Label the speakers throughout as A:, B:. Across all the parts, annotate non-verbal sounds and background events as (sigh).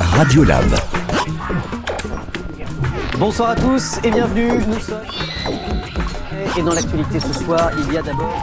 A: Radiolab.
B: Bonsoir à tous et bienvenue. Nous sommes. Et dans l'actualité ce soir, il y a d'abord.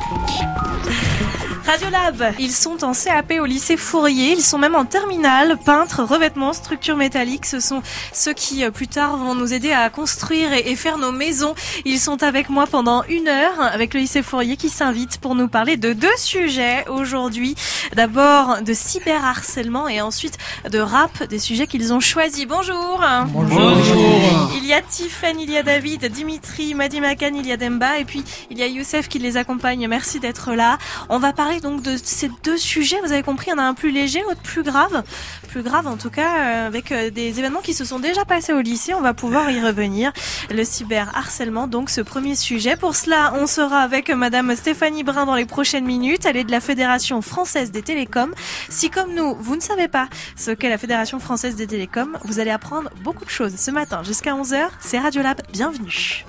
C: Radiolab, ils sont en CAP au lycée Fourier, ils sont même en terminale, peintres, revêtements, structures métalliques, ce sont ceux qui euh, plus tard vont nous aider à construire et faire nos maisons. Ils sont avec moi pendant une heure avec le lycée Fourier qui s'invite pour nous parler de deux sujets aujourd'hui. D'abord de cyberharcèlement et ensuite de rap, des sujets qu'ils ont choisis. Bonjour.
D: Bonjour.
C: Il y a Tiffany, il y a David, Dimitri, Madi Makan, il y a Demba et puis il y a Youssef qui les accompagne. Merci d'être là. On va parler donc de ces deux sujets. Vous avez compris, il y en a un plus léger, l'autre plus grave. Plus grave en tout cas, euh, avec euh, des événements qui se sont déjà passés au lycée. On va pouvoir y revenir. Le cyberharcèlement, donc ce premier sujet. Pour cela, on sera avec Madame Stéphanie Brun dans les prochaines minutes. Elle est de la Fédération française des télécoms. Si comme nous, vous ne savez pas ce qu'est la Fédération française des télécoms, vous allez apprendre beaucoup de choses ce matin jusqu'à 11h. C'est Radiolab. Bienvenue.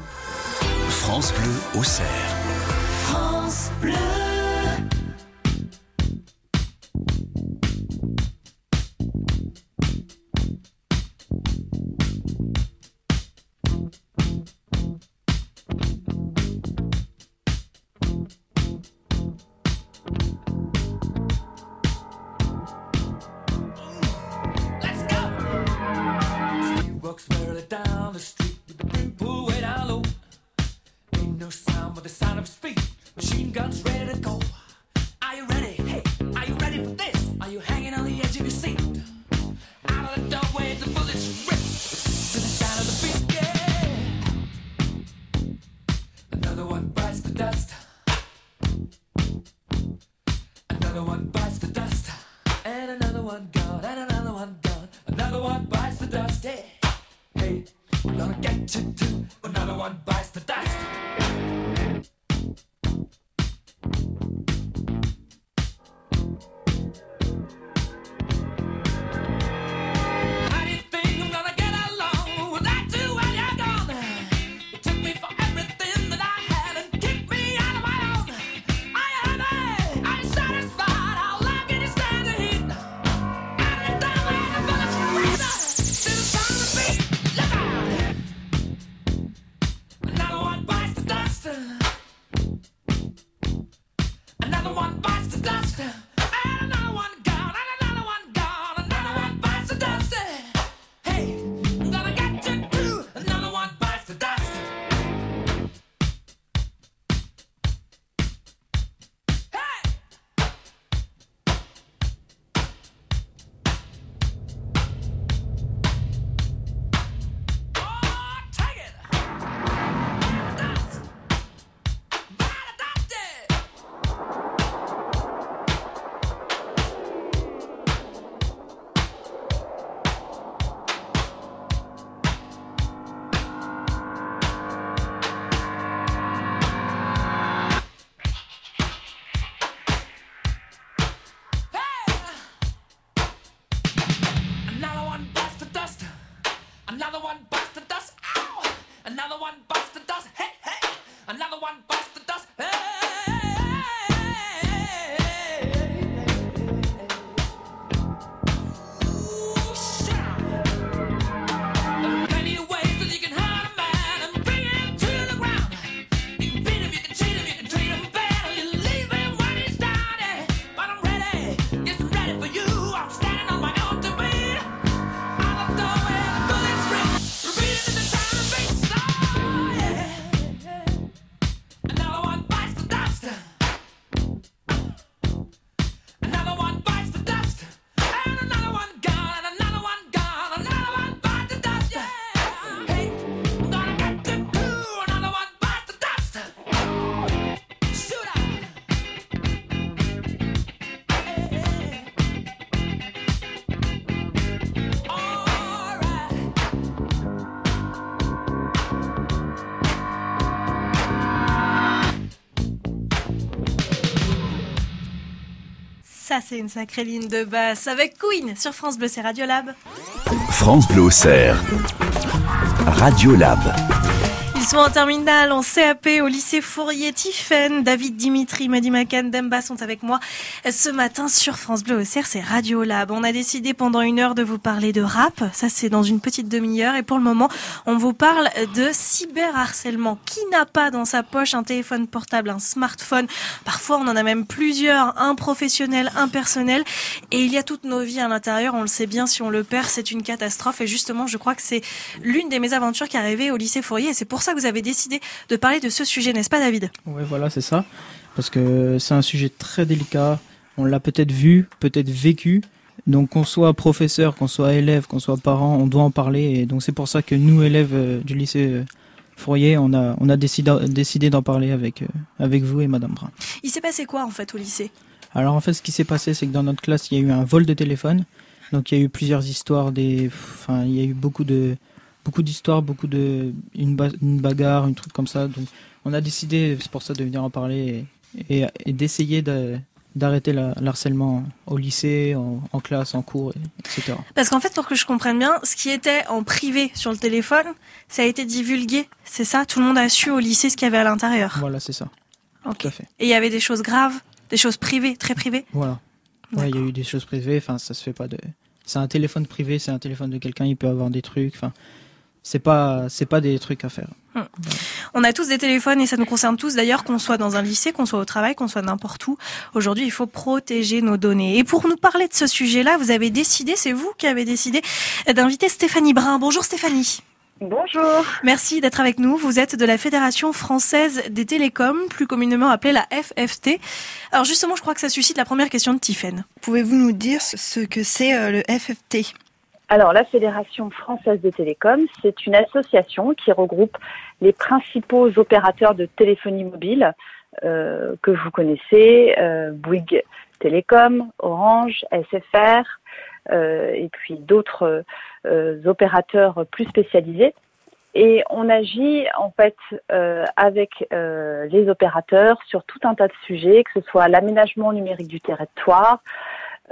A: France Bleu au cerf.
C: France Bleu.
E: Another one the dust. Hey, hey! Another one
C: Ça, c'est une sacrée ligne de basse avec Queen sur France Bleu, c'est Radiolab.
A: France Bleu cerf. Radiolab.
C: Ils sont en terminale, en CAP, au lycée Fourier. Tiffen, David, Dimitri, Madi Makan, Demba sont avec moi ce matin sur France Bleu Auxerre, c'est Radio Lab. On a décidé pendant une heure de vous parler de rap. Ça, c'est dans une petite demi-heure. Et pour le moment, on vous parle de cyberharcèlement. Qui n'a pas dans sa poche un téléphone portable, un smartphone? Parfois, on en a même plusieurs, un professionnel, un personnel. Et il y a toutes nos vies à l'intérieur. On le sait bien, si on le perd, c'est une catastrophe. Et justement, je crois que c'est l'une des mésaventures qui est arrivée au lycée Fourier. Et c'est pour ça que vous avez décidé de parler de ce sujet, n'est-ce pas, David?
D: Ouais, voilà, c'est ça. Parce que c'est un sujet très délicat. On l'a peut-être vu, peut-être vécu. Donc qu'on soit professeur, qu'on soit élève, qu'on soit parent, on doit en parler. Et donc c'est pour ça que nous, élèves euh, du lycée euh, Fourier, on a, on a décidé, décidé d'en parler avec, euh, avec vous et Madame Brun.
C: Il s'est passé quoi en fait au lycée?
D: Alors en fait, ce qui s'est passé, c'est que dans notre classe, il y a eu un vol de téléphone. Donc il y a eu plusieurs histoires, des, enfin il y a eu beaucoup de, beaucoup d'histoires, beaucoup de, une, ba- une bagarre, une truc comme ça. Donc on a décidé, c'est pour ça, de venir en parler et, et, et d'essayer de- d'arrêter l'harcèlement au lycée, en, en classe, en cours, et- etc.
C: Parce qu'en fait, pour que je comprenne bien, ce qui était en privé sur le téléphone, ça a été divulgué. C'est ça? Tout le monde a su au lycée ce qu'il y avait à l'intérieur.
D: Voilà, c'est ça, tout à fait.
C: Et il y avait des choses graves, des choses privées, très privées?
D: Voilà. Ouais, il y a eu des choses privées, enfin ça se fait pas de... C'est un téléphone privé, c'est un téléphone de quelqu'un, il peut avoir des trucs, enfin... C'est pas, c'est pas des trucs à faire.
C: On a tous des téléphones et ça nous concerne tous d'ailleurs, qu'on soit dans un lycée, qu'on soit au travail, qu'on soit n'importe où. Aujourd'hui, il faut protéger nos données. Et pour nous parler de ce sujet-là, vous avez décidé, c'est vous qui avez décidé d'inviter Stéphanie Brun. Bonjour Stéphanie.
F: Bonjour.
C: Merci d'être avec nous. Vous êtes de la Fédération française des télécoms, plus communément appelée la FFT. Alors justement, je crois que ça suscite la première question de Tiffaine.
G: Pouvez-vous nous dire ce que c'est euh, le FFT
F: Alors, la Fédération française des télécoms, c'est une association qui regroupe les principaux opérateurs de téléphonie mobile euh, que vous connaissez, euh, Bouygues Télécom, Orange, SFR, euh, et puis d'autres opérateurs plus spécialisés. Et on agit en fait avec les opérateurs sur tout un tas de sujets, que ce soit l'aménagement numérique du territoire,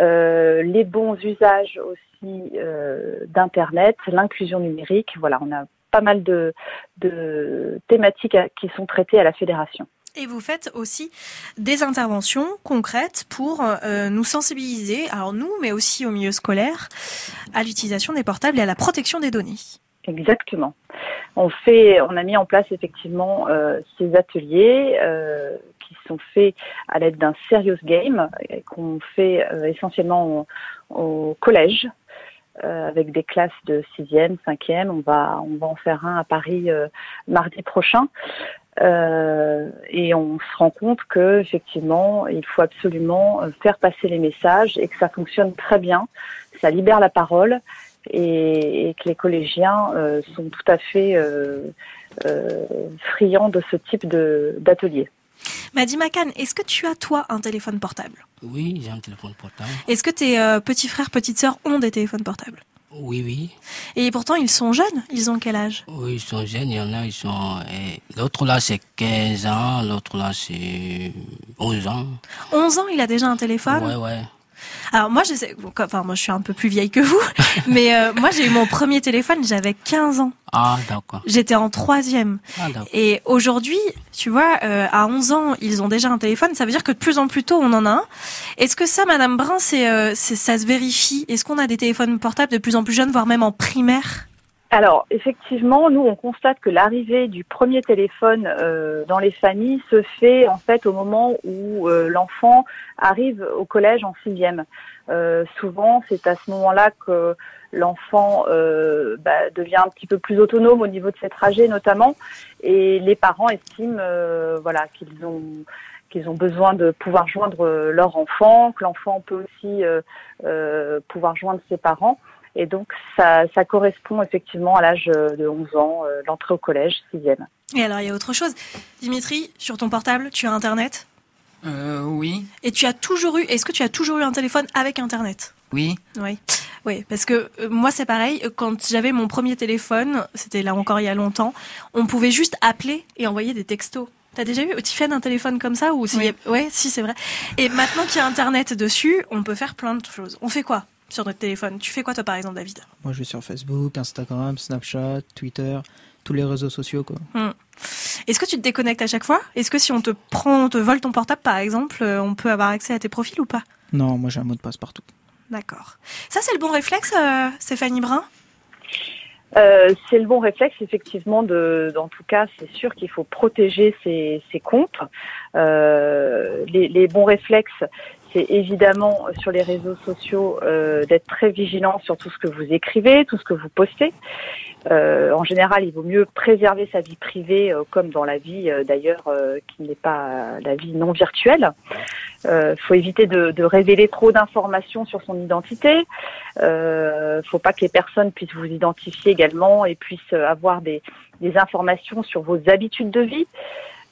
F: euh, les bons usages aussi euh, d'Internet, l'inclusion numérique. Voilà, on a pas mal de, de thématiques à- qui sont traitées à la fédération.
C: Et vous faites aussi des interventions concrètes pour euh, nous sensibiliser, alors nous, mais aussi au milieu scolaire, à l'utilisation des portables et à la protection des données.
F: Exactement. On fait, on a mis en place effectivement euh, ces ateliers euh, sont faits à l'aide d'un serious game et qu'on fait euh, essentiellement au, collège euh, avec des classes de sixième, cinquième. On va, on va en faire un à Paris euh, mardi prochain. Euh, et on se rend compte que effectivement, il faut absolument euh, faire passer les messages et que ça fonctionne très bien. Ça libère la parole et, et que les collégiens euh, sont tout à fait euh, euh, friands de ce type d'atelier.
C: Madi Makan, est-ce que tu as toi un téléphone portable?
H: Oui, j'ai un téléphone portable.
C: Est-ce que tes euh, petits frères, petites sœurs ont des téléphones portables?
H: Oui, oui.
C: Et pourtant, ils sont jeunes. Ils ont quel âge?
H: Oui, ils sont jeunes, il y en a, ils sont... eh, L'autre là, c'est 15 ans, l'autre là, c'est 11 ans.
C: 11 ans, il a déjà un téléphone?
H: Ouais, ouais.
C: Alors moi, je sais, enfin moi, je suis un peu plus vieille que vous, (laughs) mais euh, moi, j'ai eu mon premier téléphone, j'avais 15 ans.
H: Ah, d'accord.
C: J'étais en troisième.
H: Ah.
C: Et aujourd'hui, tu vois, euh, à 11 ans, ils ont déjà un téléphone. Ça veut dire que de plus en plus tôt, on en a un. Est-ce que ça, Madame Brun, c'est, euh, ça se vérifie? Est-ce qu'on a des téléphones portables de plus en plus jeunes, voire même en primaire?
F: Alors, effectivement, nous, on constate que l'arrivée du premier téléphone euh, dans les familles se fait en fait au moment où euh, l'enfant arrive au collège en sixième. Euh, souvent, c'est à ce moment-là que l'enfant euh, bah, devient un petit peu plus autonome au niveau de ses trajets, notamment, et les parents estiment, euh, voilà, qu'ils ont qu'ils ont besoin de pouvoir joindre leur enfant, que l'enfant peut aussi euh, euh, pouvoir joindre ses parents. Et donc, ça, ça correspond effectivement à l'âge de 11 ans, euh, l'entrée au collège, sixième.
C: Et alors, il y a autre chose. Dimitri, sur ton portable, tu as Internet?
I: Euh, oui,
C: Et tu as toujours eu, est-ce que tu as toujours eu un téléphone avec Internet?
I: Oui.
C: Oui. Oui, parce que euh, moi c'est pareil, quand j'avais mon premier téléphone, c'était là encore il y a longtemps, on pouvait juste appeler et envoyer des textos. T'as déjà eu Tiffany un téléphone comme ça ou
G: Oui.
C: Ouais, si c'est vrai. Et maintenant qu'il y a internet dessus, on peut faire plein de choses. On fait quoi? Sur notre téléphone Tu fais quoi toi par exemple David?
D: Moi, je vais sur Facebook, Instagram, Snapchat, Twitter. tous les réseaux sociaux. Quoi.
C: Est-ce que tu te déconnectes à chaque fois? Est-ce que si on te prend, on te vole ton portable par exemple, euh, on peut avoir accès à tes profils ou pas?
D: Non, moi j'ai un mot de passe partout.
C: D'accord. Ça c'est le bon réflexe, euh, Stéphanie Brun?
F: Euh, c'est le bon réflexe, effectivement. De, en tout cas, c'est sûr qu'il faut protéger ses, ses comptes. Euh, les, les bons réflexes, c'est évidemment sur les réseaux sociaux euh, d'être très vigilant sur tout ce que vous écrivez, tout ce que vous postez. Euh, en général, il vaut mieux préserver sa vie privée, euh, comme dans la vie d'ailleurs, qui n'est pas la vie non virtuelle. Il faut éviter de, révéler trop d'informations sur son identité. Euh, faut pas que les personnes puissent vous identifier également et puissent avoir des informations sur vos habitudes de vie.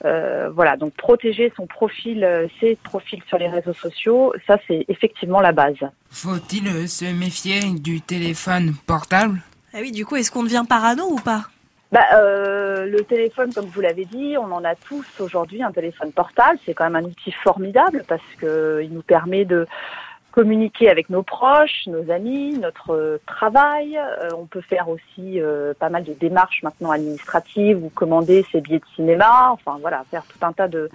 F: Euh, voilà, donc protéger son profil, euh, ses profils sur les réseaux sociaux, ça c'est effectivement la base.
I: Faut-il euh, se méfier du téléphone portable?
C: Ah oui, du coup, est-ce qu'on devient parano ou pas?
F: Bah, euh, le téléphone, comme vous l'avez dit, on en a tous aujourd'hui un téléphone portable. C'est quand même un outil formidable parce que il nous permet de communiquer avec nos proches, nos amis, notre euh, travail. Euh, on peut faire aussi euh, pas mal de démarches maintenant administratives ou commander ses billets de cinéma. Enfin voilà, faire tout un tas de,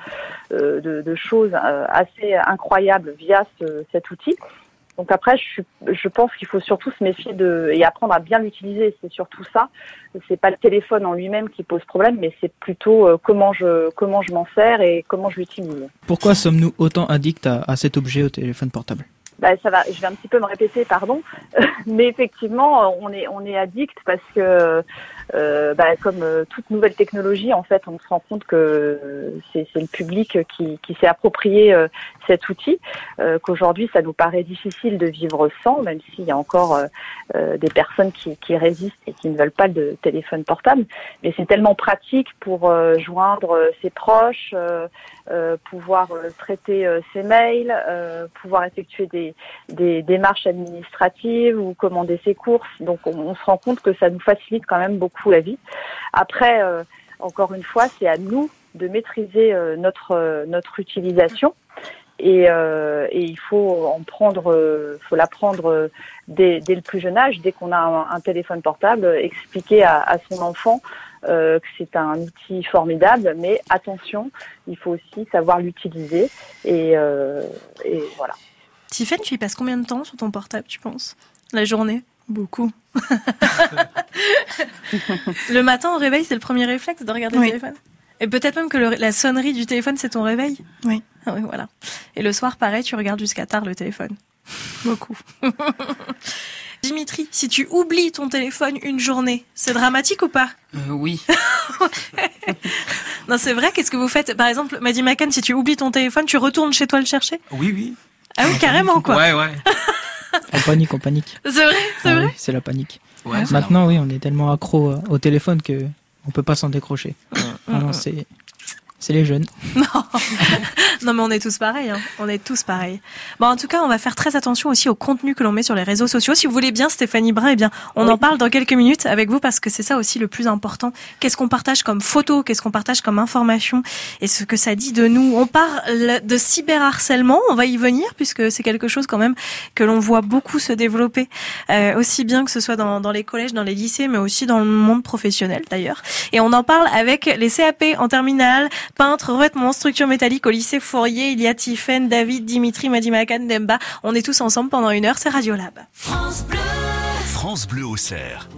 F: euh, de, de choses euh, assez incroyables via ce- cet outil. Donc après, je, je pense qu'il faut surtout se méfier de et apprendre à bien l'utiliser. C'est surtout ça. C'est pas le téléphone en lui-même qui pose problème, mais c'est plutôt euh, comment je comment je m'en sers et comment je l'utilise.
D: Pourquoi sommes-nous autant addicts à, à cet objet au téléphone portable?
F: Bah, ça va, je vais un petit peu me répéter, pardon, (laughs) mais effectivement, on est on est addict parce que bah, comme euh, toute nouvelle technologie, en fait, on se rend compte que euh, c'est le public qui, qui s'est approprié euh, cet outil, euh, qu'aujourd'hui, ça nous paraît difficile de vivre sans, même s'il y a encore euh, euh, des personnes qui, qui résistent et qui ne veulent pas de téléphone portable. Mais c'est tellement pratique pour euh, joindre euh, ses proches, euh, euh, pouvoir euh, traiter euh, ses mails, euh, pouvoir effectuer des, des démarches administratives ou commander ses courses. Donc on, on se rend compte que ça nous facilite quand même beaucoup la vie. Après, euh, encore une fois, c'est à nous de maîtriser euh, notre euh, notre utilisation. Et, il faut en prendre, euh, faut l'apprendre dès, dès le plus jeune âge, dès qu'on a un, téléphone portable, expliquer à, son enfant que c'est un outil formidable, mais attention, il faut aussi savoir l'utiliser et, et voilà.
C: Tiffany, tu y passes combien de temps sur ton portable, tu penses? La journée? Beaucoup. (laughs) le matin au réveil, c'est le premier réflexe de regarder le
G: Oui.
C: téléphone Et peut-être même que le- la sonnerie du téléphone, c'est ton réveil
G: Oui.
C: Ah oui, voilà. Et le soir, pareil, tu regardes jusqu'à tard le téléphone. Beaucoup. (laughs) Dimitri, si tu oublies ton téléphone une journée, c'est dramatique ou pas?
I: Euh, Oui. (laughs)
C: Non, c'est vrai, qu'est-ce que vous faites? Par exemple, Maddy McCann, si tu oublies ton téléphone, tu retournes chez toi le chercher?
J: Oui, oui.
C: Ah oui, carrément, quoi.
J: Ouais, ouais.
D: On panique, on panique. (laughs)
C: C'est vrai, c'est
D: Ah
C: vrai.
D: oui, c'est la panique.
J: Ouais, c'est
D: Maintenant, oui, on est tellement accro euh, au téléphone que on peut pas s'en décrocher. Ah non, c'est c'est les jeunes. (laughs)
C: Non, mais on est tous pareils. Hein. On est tous pareils. Bon, en tout cas, on va faire très attention aussi au contenu que l'on met sur les réseaux sociaux. Si vous voulez bien, Stéphanie Brun, eh bien, on en parle dans quelques minutes avec vous parce que c'est ça aussi le plus important. Qu'est-ce qu'on partage comme photo? Qu'est-ce qu'on partage comme information? Et ce que ça dit de nous. On parle de cyberharcèlement. On va y venir puisque c'est quelque chose quand même que l'on voit beaucoup se développer, euh, aussi bien que ce soit dans, dans les collèges, dans les lycées, mais aussi dans le monde professionnel d'ailleurs. Et on en parle avec les CAP en terminale, peintre, revêtement, structure métallique au lycée Fourier. Il y a Tiffaine, David, Dimitri, Madimakan, Demba. On est tous ensemble pendant une heure. C'est Radiolab.
A: France Bleu au cerf.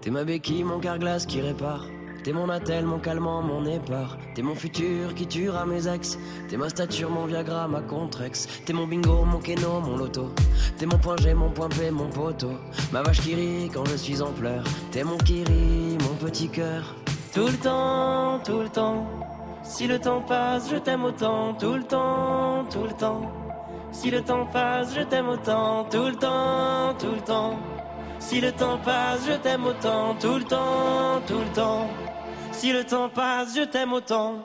K: T'es ma béquille, mon carglass qui répare. T'es mon attel, mon calmant, mon épar. T'es mon futur qui tuera mes ex. T'es ma stature, mon Viagra, ma contrex. T'es mon bingo, mon keno, mon loto. T'es mon point G, mon point P, mon poteau. Ma vache qui rit quand je suis en pleurs. T'es mon kiri, mon petit cœur. Tout le temps, tout le temps. Si le temps passe, je t'aime autant. Tout le temps, tout le temps. Si le temps passe, je t'aime autant. Tout le temps, tout le temps. Si le temps passe, je t'aime autant, tout le temps, tout le temps. Si le temps passe, je t'aime autant.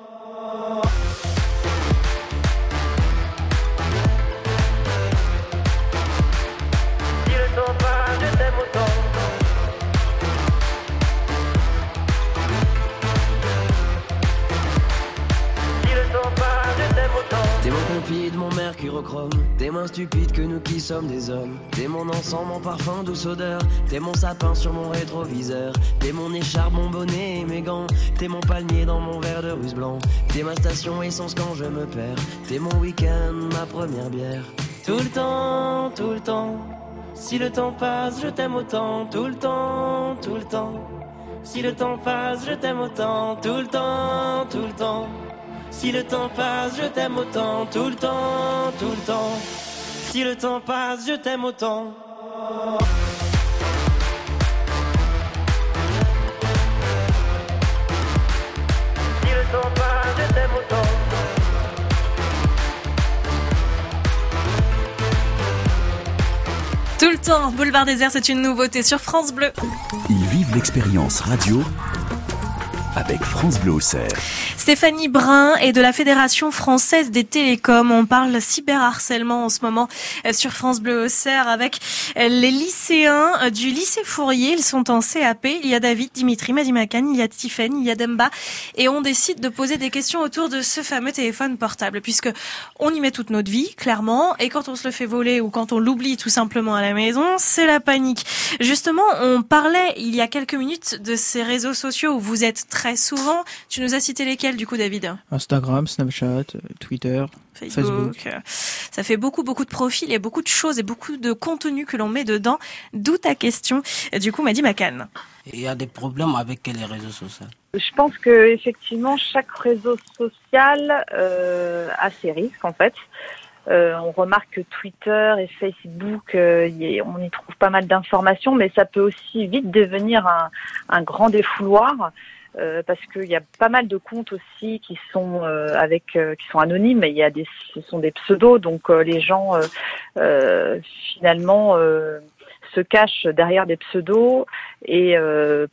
K: T'es mon compi de mon mercurochrome. T'es moins stupide que nous qui sommes des hommes. T'es mon encens, mon parfum, douce odeur. T'es mon sapin sur mon rétroviseur. T'es mon écharpe, mon bonnet et mes gants. T'es mon palmier dans mon verre de russe blanc. T'es ma station essence quand je me perds. T'es mon week-end, ma première bière. Tout le temps, tout le temps. Si le temps passe, je t'aime autant. Tout le temps, tout le temps. Si le temps passe, je t'aime autant. Tout le temps, tout le temps. Si le temps passe, je t'aime autant. Tout le temps, tout le temps. Si le temps passe, je t'aime autant. Si le temps passe, je t'aime autant.
C: Tout le temps, Boulevard Désert, c'est une nouveauté sur France Bleu.
A: Ils vivent l'expérience radio avec France Bleu Auxerre.
C: Stéphanie Brun est de la Fédération française des télécoms. On parle cyberharcèlement en ce moment sur France Bleu Auxerre avec les lycéens du lycée Fourier. Ils sont en CAP. Il y a David, Dimitri, Madimakan, il y a Tiffen, il y a Demba. Et on décide de poser des questions autour de ce fameux téléphone portable puisque on y met toute notre vie, clairement. Et quand on se le fait voler ou quand on l'oublie tout simplement à la maison, c'est la panique. Justement, on parlait il y a quelques minutes de ces réseaux sociaux où vous êtes très souvent. Tu nous as cité lesquels du coup, David?
D: Instagram, Snapchat, euh, Twitter,
C: Facebook.
D: Facebook.
C: euh, Ça fait beaucoup, beaucoup de profils et beaucoup de choses et beaucoup de contenu que l'on met dedans. D'où ta question. Du coup, m'a dit Macan.
H: Il y a des problèmes avec les réseaux sociaux.
F: Je pense que effectivement chaque réseau social euh, a ses risques en fait. Euh, on remarque que Twitter et Facebook, euh, y est- on y trouve pas mal d'informations, mais ça peut aussi vite devenir un, un grand défouloir. Euh, parce qu'il y a pas mal de comptes aussi qui sont euh, avec euh, qui sont anonymes il y a des ce sont des pseudos donc euh, les gens euh, finalement se cachent derrière des pseudos et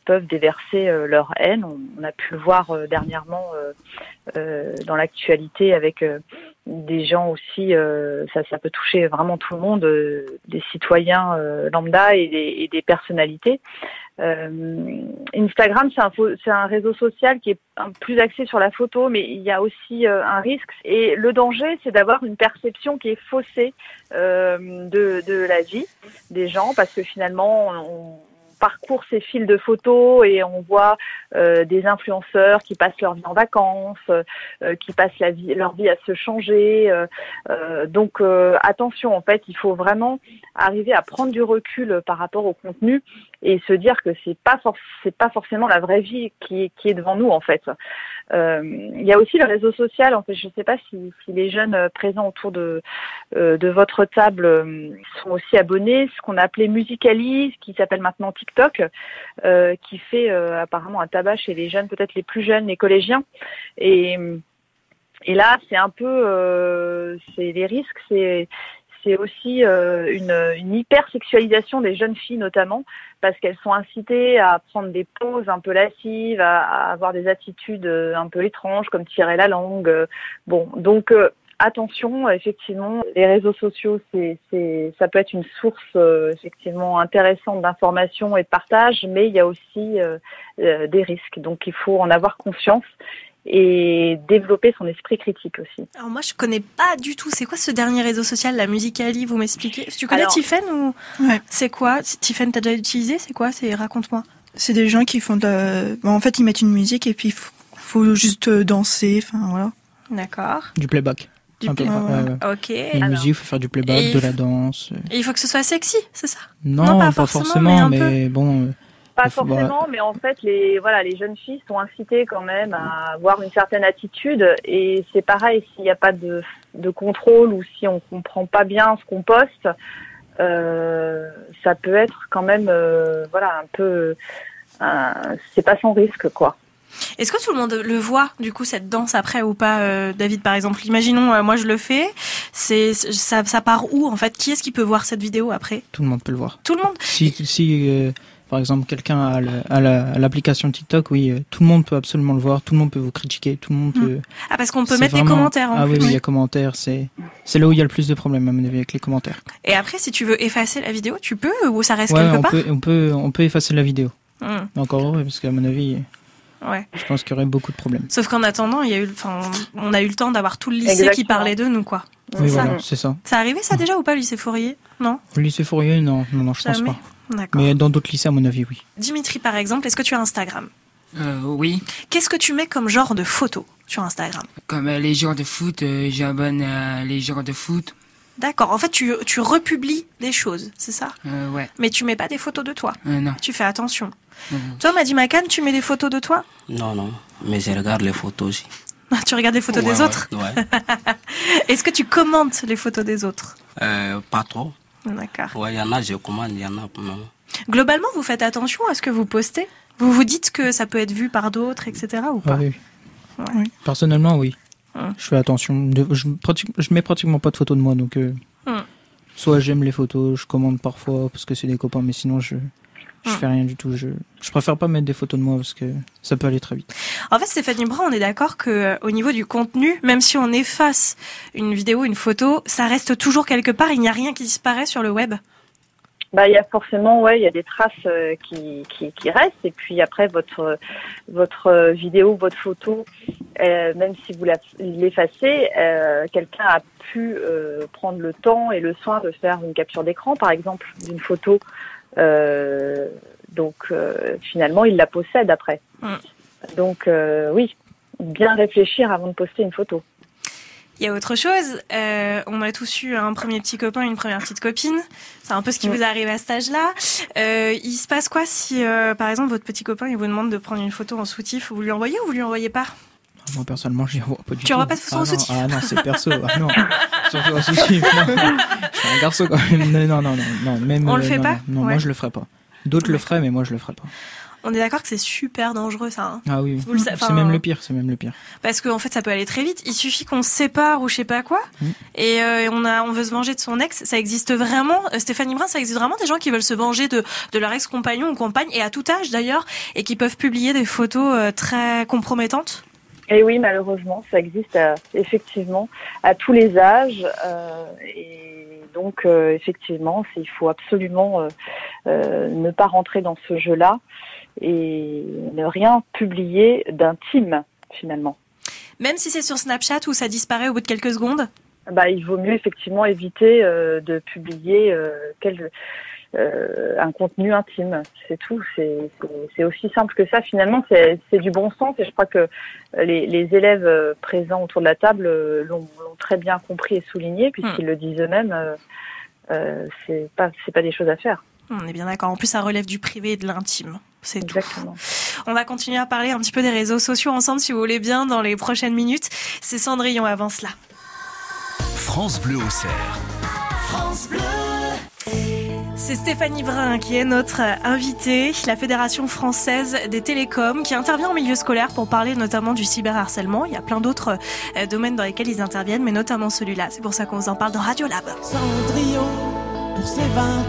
F: peuvent déverser leur haine. On, on a pu le voir dernièrement dans l'actualité avec des gens aussi, euh, ça, peut toucher vraiment tout le monde, euh, des citoyens euh, lambda et des, personnalités. Euh, Instagram, c'est un, un réseau social qui est plus axé sur la photo, mais il y a aussi un risque. Et le danger, c'est d'avoir une perception qui est faussée de, de la vie des gens, parce que finalement, on parcourt ces fils de photos et on voit euh, des influenceurs qui passent leur vie en vacances, euh, qui passent la vie, leur vie à se changer. euh, donc attention, en fait, il faut vraiment arriver à prendre du recul par rapport au contenu et se dire que c'est pas pas forcément la vraie vie qui est devant nous en fait. Euh, il y a aussi le réseau social. En fait, je ne sais pas si, les jeunes euh, présents autour de euh, votre table sont aussi abonnés. Ce qu'on a appelé Musicali, qui s'appelle maintenant TikTok, qui fait apparemment un tabac chez les jeunes, peut-être les plus jeunes, les collégiens. Et là, c'est un peu, c'est les risques, c'est c'est aussi euh, une, une hypersexualisation des jeunes filles notamment, parce qu'elles sont incitées à prendre des poses un peu lascives, à, avoir des attitudes euh, un peu étranges, comme tirer la langue. euh, donc attention, effectivement, les réseaux sociaux, c'est, ça peut être une source effectivement intéressante d'information et de partage, mais il y a aussi des risques. Donc il faut en avoir conscience et développer son esprit critique aussi.
C: Alors moi, je connais pas du tout. C'est quoi ce dernier réseau social, la Musicali Vous m'expliquez? Tu connais
G: Alors-
C: Tiffen ou?
G: Ouais.
C: C'est quoi? Tiffen, t'as déjà utilisé? C'est quoi? C'est raconte-moi.
G: C'est des gens qui font de la... bon, en fait, ils mettent une musique et puis il faut, faut juste euh, danser, enfin voilà.
C: D'accord.
D: Du playback.
C: Du play-
D: ouais, ouais.
C: Ok.
D: Une
C: Alors-
D: musique, il faut faire du playback,
C: Et
D: de la danse. euh.
C: Et il faut que ce soit sexy, c'est ça?
D: Non,
C: pas
D: pas,
C: forcément,
D: forcément,
C: mais un
D: mais, bon. Euh,
F: Pas forcément, mais en fait, les voilà, les jeunes filles sont incitées quand même à avoir une certaine attitude. Et c'est pareil, s'il n'y a pas de, de contrôle ou si on comprend pas bien ce qu'on poste, euh, ça peut être quand même, euh, voilà, un peu, un- c'est pas sans risque, quoi.
C: Est-ce que tout le monde le voit, du coup, cette danse après ou pas, euh, David, par exemple? Imaginons, euh, moi je le fais, c'est ça, ça part où en fait? Qui est-ce qui peut voir cette vidéo après?
D: Tout le monde peut le voir.
C: Tout le monde?
D: Si, si euh, par exemple, quelqu'un a l'application TikTok, oui, euh, tout le monde peut absolument le voir, tout le monde peut vous critiquer, tout le monde peut.
C: Ah, parce qu'on peut
D: c'est
C: mettre des
D: vraiment-
C: commentaires en
D: Ah oui,
C: plus.
D: oui, il y a commentaires, c'est c'est là où il y a le plus de problèmes, à mon avis, avec les commentaires.
C: Et après, si tu veux effacer la vidéo, tu peux ou ça reste
D: Ouais,
C: quelque
D: on
C: part
D: peut, on, peut, on peut effacer la vidéo. Mais Encore heureux, parce qu'à mon avis,
C: Ouais.
D: Je pense qu'il y aurait beaucoup de problèmes.
C: Sauf qu'en attendant, il y a eu, enfin, on a eu le temps d'avoir tout le lycée qui parlait de nous, quoi.
D: Oui,
C: ça.
D: voilà, c'est ça.
C: Ça arrivé ça déjà ou pas, le lycée Fourier? Non?
D: Au lycée Fourier, non, non, non, je pense
C: Jamais.
D: pas. Mais dans d'autres lycées, à mon avis, oui.
C: Dimitri, par exemple, est-ce que tu as Instagram?
I: Euh, oui.
C: Qu'est-ce que tu mets comme genre de photo sur Instagram?
I: Comme euh, les joueurs de foot, euh, j'abonne à les joueurs de foot.
C: D'accord. En fait, tu, tu republies des choses, c'est ça?
I: Euh, ouais.
C: Mais tu mets pas des photos de toi.
I: Euh, non.
C: Tu fais attention.
I: Mhm.
C: Toi, Madi Macan, tu mets des photos de toi?
H: Non, non, mais je regarde les photos aussi.
C: Tu regardes les photos
H: Ouais,
C: des
H: ouais,
C: autres?
H: Ouais. (laughs)
C: Est-ce que tu commentes les photos des autres?
H: Euh, pas trop.
C: D'accord.
H: Ouais, il y en a, je commande, il y en a, non.
C: Globalement, vous faites attention à ce que vous postez Vous vous dites que ça peut être vu par d'autres, etc. ou
D: Ah
C: pas
D: oui.
C: Ouais.
D: Personnellement, oui.
C: Hum.
D: Je fais attention. Je, je mets pratiquement pas de photos de moi, donc euh,
C: Hum.
D: soit j'aime les photos, je commande parfois parce que c'est des copains, mais sinon je je fais rien du tout. Je, je préfère pas mettre des photos de moi parce que ça peut aller très vite.
C: En fait, Stéphanie Brun, on est d'accord que euh, au niveau du contenu, même si on efface une vidéo, une photo, ça reste toujours quelque part. Il n'y a rien qui disparaît sur le web.
F: Bah, il y a forcément, ouais, il y a des traces euh, qui, qui, qui restent. Et puis après, votre, votre vidéo, votre photo, euh, même si vous l'effacez, euh, quelqu'un a pu euh, prendre le temps et le soin de faire une capture d'écran, par exemple, d'une photo. Euh, donc, euh, finalement, il la possède après.
C: Mm.
F: Donc, euh, oui, bien réfléchir avant de poster une photo.
C: Il y a autre chose. euh, on a tous eu un premier petit copain, une première petite copine. C'est un peu ce qui vous arrive à cet âge-là. Euh, il se passe quoi si, euh, par exemple, votre petit copain il vous demande de prendre une photo en soutif Vous lui envoyez ou vous lui envoyez pas?
D: Moi personnellement, j'y vois pas du
C: Tu
D: tout.
C: envoies pas de
D: ah, non,
C: soutif
D: Ah non, c'est perso. Ah non. (laughs) Surtout soutif. Non. Je suis un garçon quand même. Non, non, non, non. Même,
C: On le
D: euh,
C: fait
D: non,
C: pas
D: Non,
C: Ouais.
D: moi je le ferai pas. D'autres le feraient, mais moi je le ferai pas.
C: On est d'accord que c'est super dangereux ça. hein.
D: Ah oui.
C: Sa-
D: C'est même le pire. C'est même le pire.
C: Parce qu'en fait, ça peut aller très vite. Il suffit qu'on se sépare ou je sais pas quoi,
D: Mm.
C: et euh, on a, on veut se venger de son ex. Ça existe vraiment. Euh, Stéphanie Brun, ça existe vraiment des gens qui veulent se venger de, de leur ex-compagnon ou compagne, et à tout âge d'ailleurs, et qui peuvent publier des photos très compromettantes.
F: Et oui, malheureusement, ça existe euh, effectivement à tous les âges. euh, et donc, euh, effectivement, il faut absolument euh, ne pas rentrer dans ce jeu-là et ne rien publier d'intime, finalement.
C: Même si c'est sur Snapchat où ça disparaît au bout de quelques secondes?
F: Bah, il vaut mieux effectivement éviter euh, de publier euh, quel, euh, un contenu intime. C'est tout. C'est aussi simple que ça. Finalement, c'est du bon sens et je crois que les, les élèves euh, présents autour de la table euh, l'ont très bien compris et souligné puisqu'ils le disent eux-mêmes. Euh, euh, c'est pas c'est pas des choses à faire.
C: On est bien d'accord. En plus, ça relève du privé et de l'intime. C'est tout.
F: Exactement.
C: On va continuer à parler un petit peu des réseaux sociaux ensemble, si vous voulez bien, dans les prochaines minutes. C'est Cendrillon avant cela.
A: France Bleu au cerf.
E: France Bleu.
C: C'est Stéphanie Brun qui est notre invitée, la Fédération française des télécoms, qui intervient en milieu scolaire pour parler notamment du cyberharcèlement. Il y a plein d'autres euh, domaines dans lesquels ils interviennent, mais notamment celui-là. C'est pour ça qu'on vous en parle dans Radio Lab.
J: Cendrillon, pour ses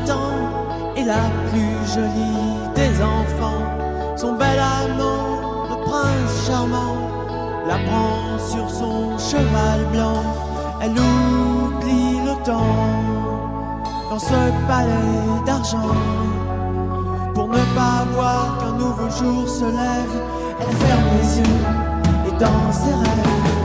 J: 20 ans, est la plus jolie des enfants. Son bel amant, le prince charmant, la prend sur son cheval blanc. Le temps dans ce palais d'argent. Pour ne pas voir qu'un nouveau jour se lève, elle ferme les yeux et dans ses rêves,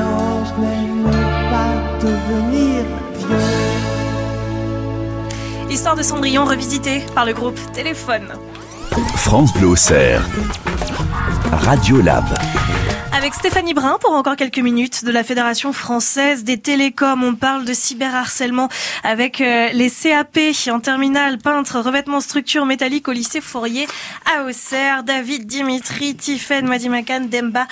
J: anges n'aiment pas devenir vieux.
C: Histoire de Cendrillon revisitée par le groupe Téléphone.
A: France Bleu. Radio Lab.
C: Avec Stéphanie Brun pour encore quelques minutes de la Fédération française des télécoms. On parle de cyberharcèlement avec euh, les CAP en terminale, peintre, revêtement structure métallique au lycée Fourier à Auxerre. David, Dimitri, Tiffen, Madimakan, Demba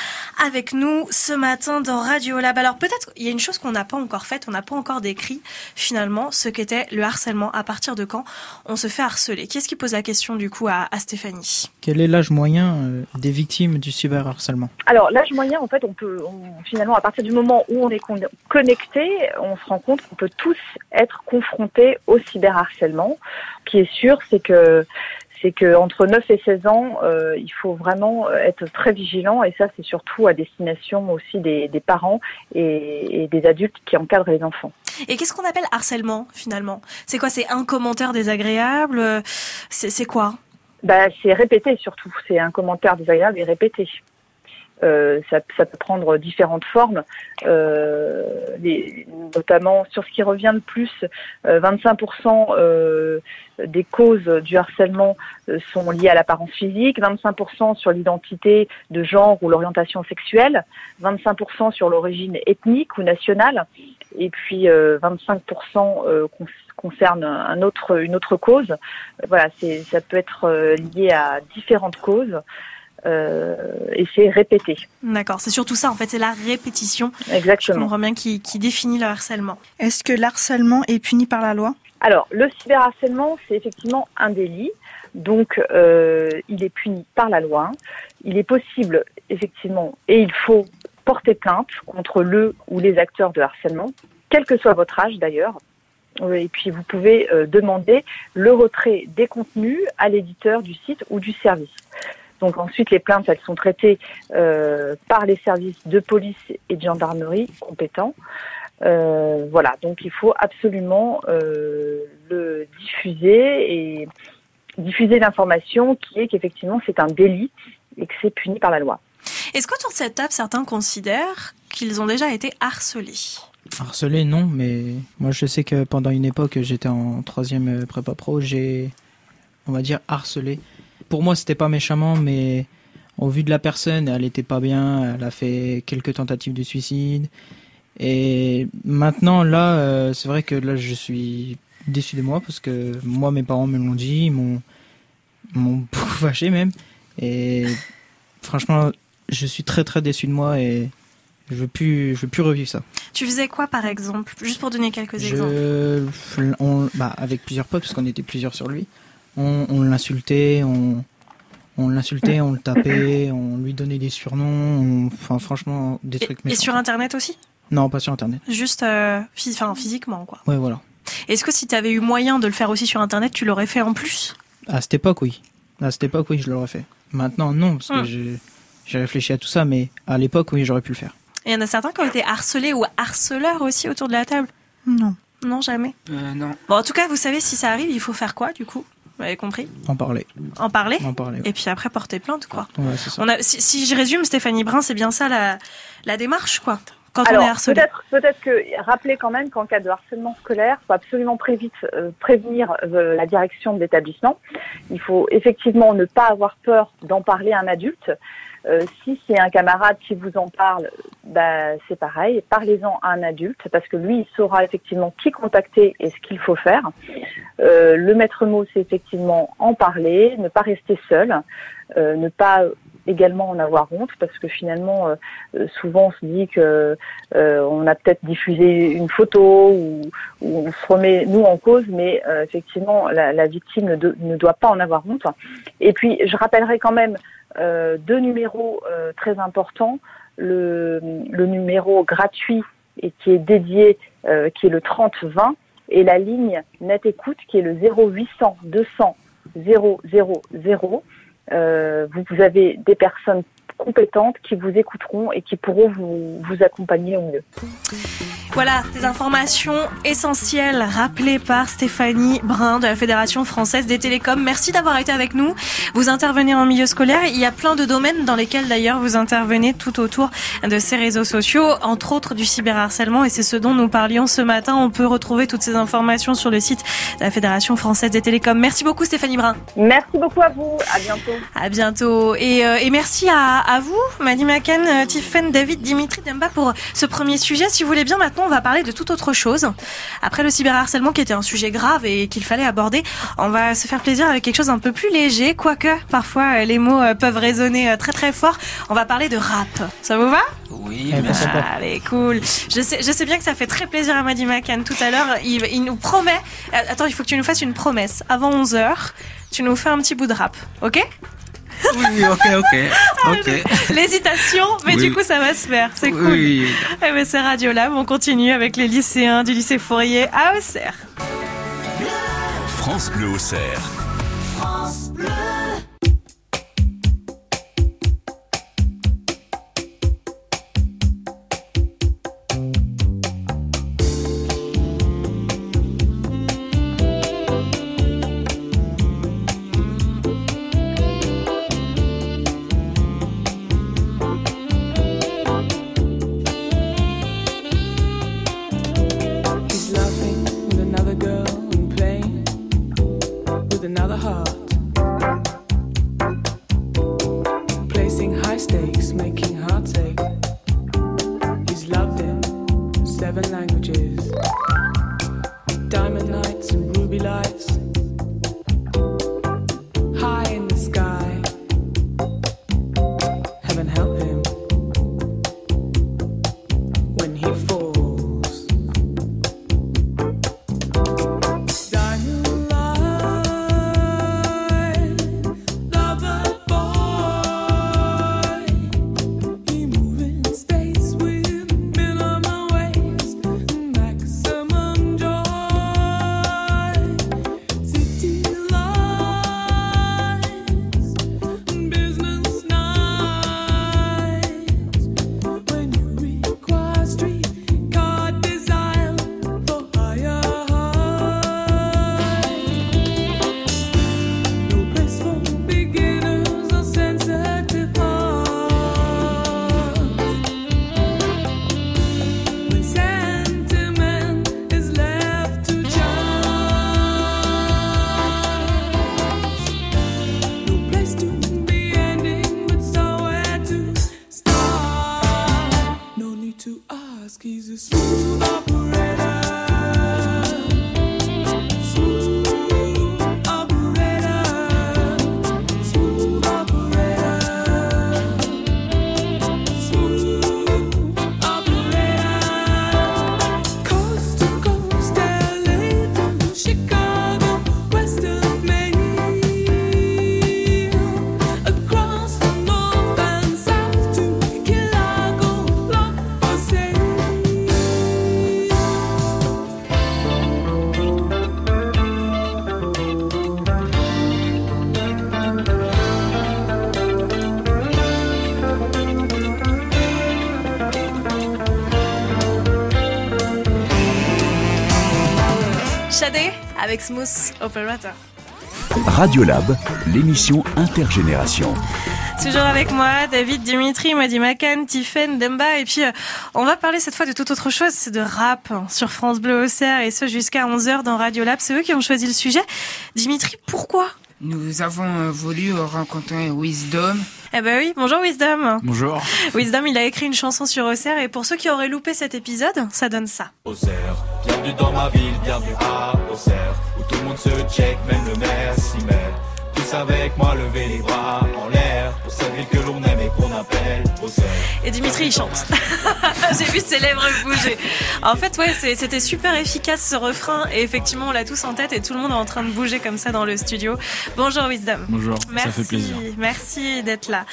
C: avec nous ce matin dans Radio Lab. Alors peut-être il y a une chose qu'on n'a pas encore faite, on n'a pas encore décrit finalement ce qu'était le harcèlement. À partir de quand on se fait harceler? Qui est-ce qui pose la question du coup à, à Stéphanie?
D: Quel est l'âge moyen euh, des victimes du cyberharcèlement?
F: Alors, l'âge moyen, en fait, on peut, on- finalement, à partir du moment où on est con- connecté, on se rend compte qu'on peut tous être confrontés au cyberharcèlement. Ce qui est sûr, c'est que c'est que entre 9 et 16 ans, euh, il faut vraiment être très vigilant et ça, c'est surtout à destination aussi des, des parents et, et des adultes qui encadrent les enfants.
C: Et qu'est-ce qu'on appelle harcèlement finalement? C'est quoi? C'est un commentaire désagréable? Euh, C'est c'est quoi?
F: Bah, c'est répété surtout. C'est un commentaire désagréable et répété. Euh, ça, ça peut prendre différentes formes, euh, les- notamment sur ce qui revient le plus, euh, 25% euh, des causes du harcèlement euh, sont liées à l'apparence physique, 25% sur l'identité de genre ou l'orientation sexuelle, 25% sur l'origine ethnique ou nationale, et puis euh, 25% euh, con- concerne un autre, une autre cause. Voilà, ça peut être lié à différentes causes et c'est répété.
C: D'accord, c'est surtout ça en fait, c'est la répétition. Je
F: Exactement.
C: comprends bien qui, qui définit le harcèlement.
G: Est-ce que l'harcèlement est puni par la loi?
F: Alors, le cyberharcèlement, c'est effectivement un délit. Donc, euh, il est puni par la loi. Il est possible, effectivement, et il faut porter plainte contre le ou les acteurs de harcèlement, quel que soit votre âge d'ailleurs. Euh, Et puis, vous pouvez euh, demander le retrait des contenus à l'éditeur du site ou du service. Donc ensuite, les plaintes, elles sont traitées euh, par les services de police et de gendarmerie compétents. Euh, voilà, donc il faut absolument euh, le diffuser et diffuser l'information qui est qu'effectivement c'est un délit et que c'est puni par la loi.
C: Est-ce qu'autour de cette table, certains considèrent qu'ils ont déjà été harcelés?
D: Harcelé, non, mais moi je sais que pendant une époque, j'étais en troisième prépa pro, j'ai, on va dire, harcelé. Pour moi, c'était pas méchamment, mais au vu de la personne, elle était pas bien, elle a fait quelques tentatives de suicide. Et maintenant, là, euh, c'est vrai que là, je suis déçu de moi parce que moi, mes parents me l'ont dit, ils m'ont, m'ont (laughs) fâché même. Et franchement, je suis très très déçu de moi et je veux plus, je veux plus revivre ça.
C: Tu faisais quoi par exemple? Juste pour donner quelques exemples.
D: On, bah, avec plusieurs potes, parce qu'on était plusieurs sur lui, on, on l'insultait, on, on l'insultait, on le tapait, on lui donnait des surnoms, on- enfin franchement des trucs
C: Et sur internet aussi?
D: Non, pas sur internet.
C: Juste euh, enfin, physiquement quoi.
D: Ouais, voilà.
C: Est-ce que si tu avais eu moyen de le faire aussi sur internet, tu l'aurais fait en plus?
D: À cette époque, oui. À cette époque, oui, je l'aurais fait. Maintenant, non, parce que
C: Hmm.
D: je- j'ai réfléchi à tout ça, mais à l'époque, oui, j'aurais pu le faire.
C: Et il y en a certains qui ont été harcelés ou harceleurs aussi autour de la table?
G: Non.
C: Non, jamais.
I: Euh, non.
C: Bon, en tout cas, vous savez, si ça arrive, il faut faire quoi, du coup? Vous avez compris?
D: En parler.
C: En parler?
D: En parler. ouais.
C: Et puis après, porter plainte, quoi.
D: Ouais, c'est ça.
C: On a, si, si je résume, Stéphanie Brun, c'est bien ça la, la démarche, quoi. Quand on est
F: Alors,
C: harcelé.
F: peut-être que rappeler quand même qu'en cas de harcèlement scolaire, faut absolument très vite euh, prévenir euh, la direction de l'établissement. Il faut effectivement ne pas avoir peur d'en parler à un adulte. Euh, si c'est un camarade qui vous en parle, bah, c'est pareil. Parlez-en à un adulte parce que lui, il saura effectivement qui contacter et ce qu'il faut faire. Euh, le maître mot, c'est effectivement en parler, ne pas rester seul, euh, ne pas également en avoir honte parce que finalement, euh, euh, souvent on se dit que euh, on a peut-être diffusé une photo ou, ou on se remet nous en cause, mais euh, effectivement la, la victime ne, ne doit pas en avoir honte. Et puis je rappellerai quand même euh, deux numéros euh, très importants. Le, le numéro gratuit et qui est dédié, qui est le 3020, et la ligne Net Écoute qui est le 0800 200 000. Euh, vous, vous avez des personnes compétentes qui vous écouteront et qui pourront vous, vous accompagner au mieux.
C: Voilà, des informations essentielles rappelées par Stéphanie Brun de la Fédération française des télécoms. Merci d'avoir été avec nous. Vous intervenez en milieu scolaire. Il y a plein de domaines dans lesquels d'ailleurs vous intervenez tout autour de ces réseaux sociaux, entre autres du cyberharcèlement et c'est ce dont nous parlions ce matin. On peut retrouver toutes ces informations sur le site de la Fédération française des télécoms. Merci beaucoup Stéphanie Brun.
F: Merci beaucoup à vous. À bientôt.
C: À bientôt. Et, euh, et merci à, à vous, Madi Macan, euh, Tiffen, David, Dimitri Demba pour ce premier sujet. Si vous voulez bien, maintenant, on va parler de toute autre chose. Après le cyberharcèlement qui était un sujet grave et qu'il fallait aborder, on va se faire plaisir avec quelque chose un peu plus léger, quoique parfois euh, les mots euh, peuvent résonner très très fort. On va parler de rap. Ça vous va?
H: Oui,
D: Eh ben, ça va.
C: Allez, cool. Je sais, je sais bien que ça fait très plaisir à Madi Macan. Tout à l'heure, il, il nous promet... Attends, il faut que tu nous fasses une promesse. Avant 11h, tu nous fais un petit bout de rap, ok?
H: Oui, ok, ok. Ok.
C: L'hésitation, mais
H: Oui.
C: du coup ça va se faire, c'est cool.
H: Oui.
C: Eh ben, c'est Radio Lab, on continue avec les lycéens du lycée Fourier à Auxerre.
A: France Bleu au
J: Smooth Operator.
A: Radiolab, l'émission intergénération.
C: Toujours avec moi, David, Dimitri, Madi Makan, Tiffen, Demba. Et puis, euh, on va parler cette fois de toute autre chose. C'est de rap sur France Bleu Auxerre et ce jusqu'à 11h dans Radiolab. C'est eux qui ont choisi le sujet. Dimitri, pourquoi?
I: Nous avons euh, voulu euh, rencontrer Wisdom.
C: Eh ben oui, bonjour Wisdom.
L: Bonjour.
C: Wisdom, il a écrit une chanson sur Auxerre et pour ceux qui auraient loupé cet épisode, ça donne ça.
M: Auxerre, bienvenue dans ma ville, bienvenue à Auxerre, où tout le monde se check, même le maire s'y met. Tous avec moi, levez les bras en l'air, pour cette ville que l'on aime et qu'on appelle.
C: Et Dimitri, il chante. (laughs) J'ai vu ses lèvres bouger. En fait, ouais, c'était super efficace ce refrain. Et effectivement, on l'a tous en tête et tout le monde est en train de bouger comme ça dans le studio. Bonjour Wisdom.
L: Bonjour,
C: Merci,
L: ça fait plaisir.
C: Merci d'être là.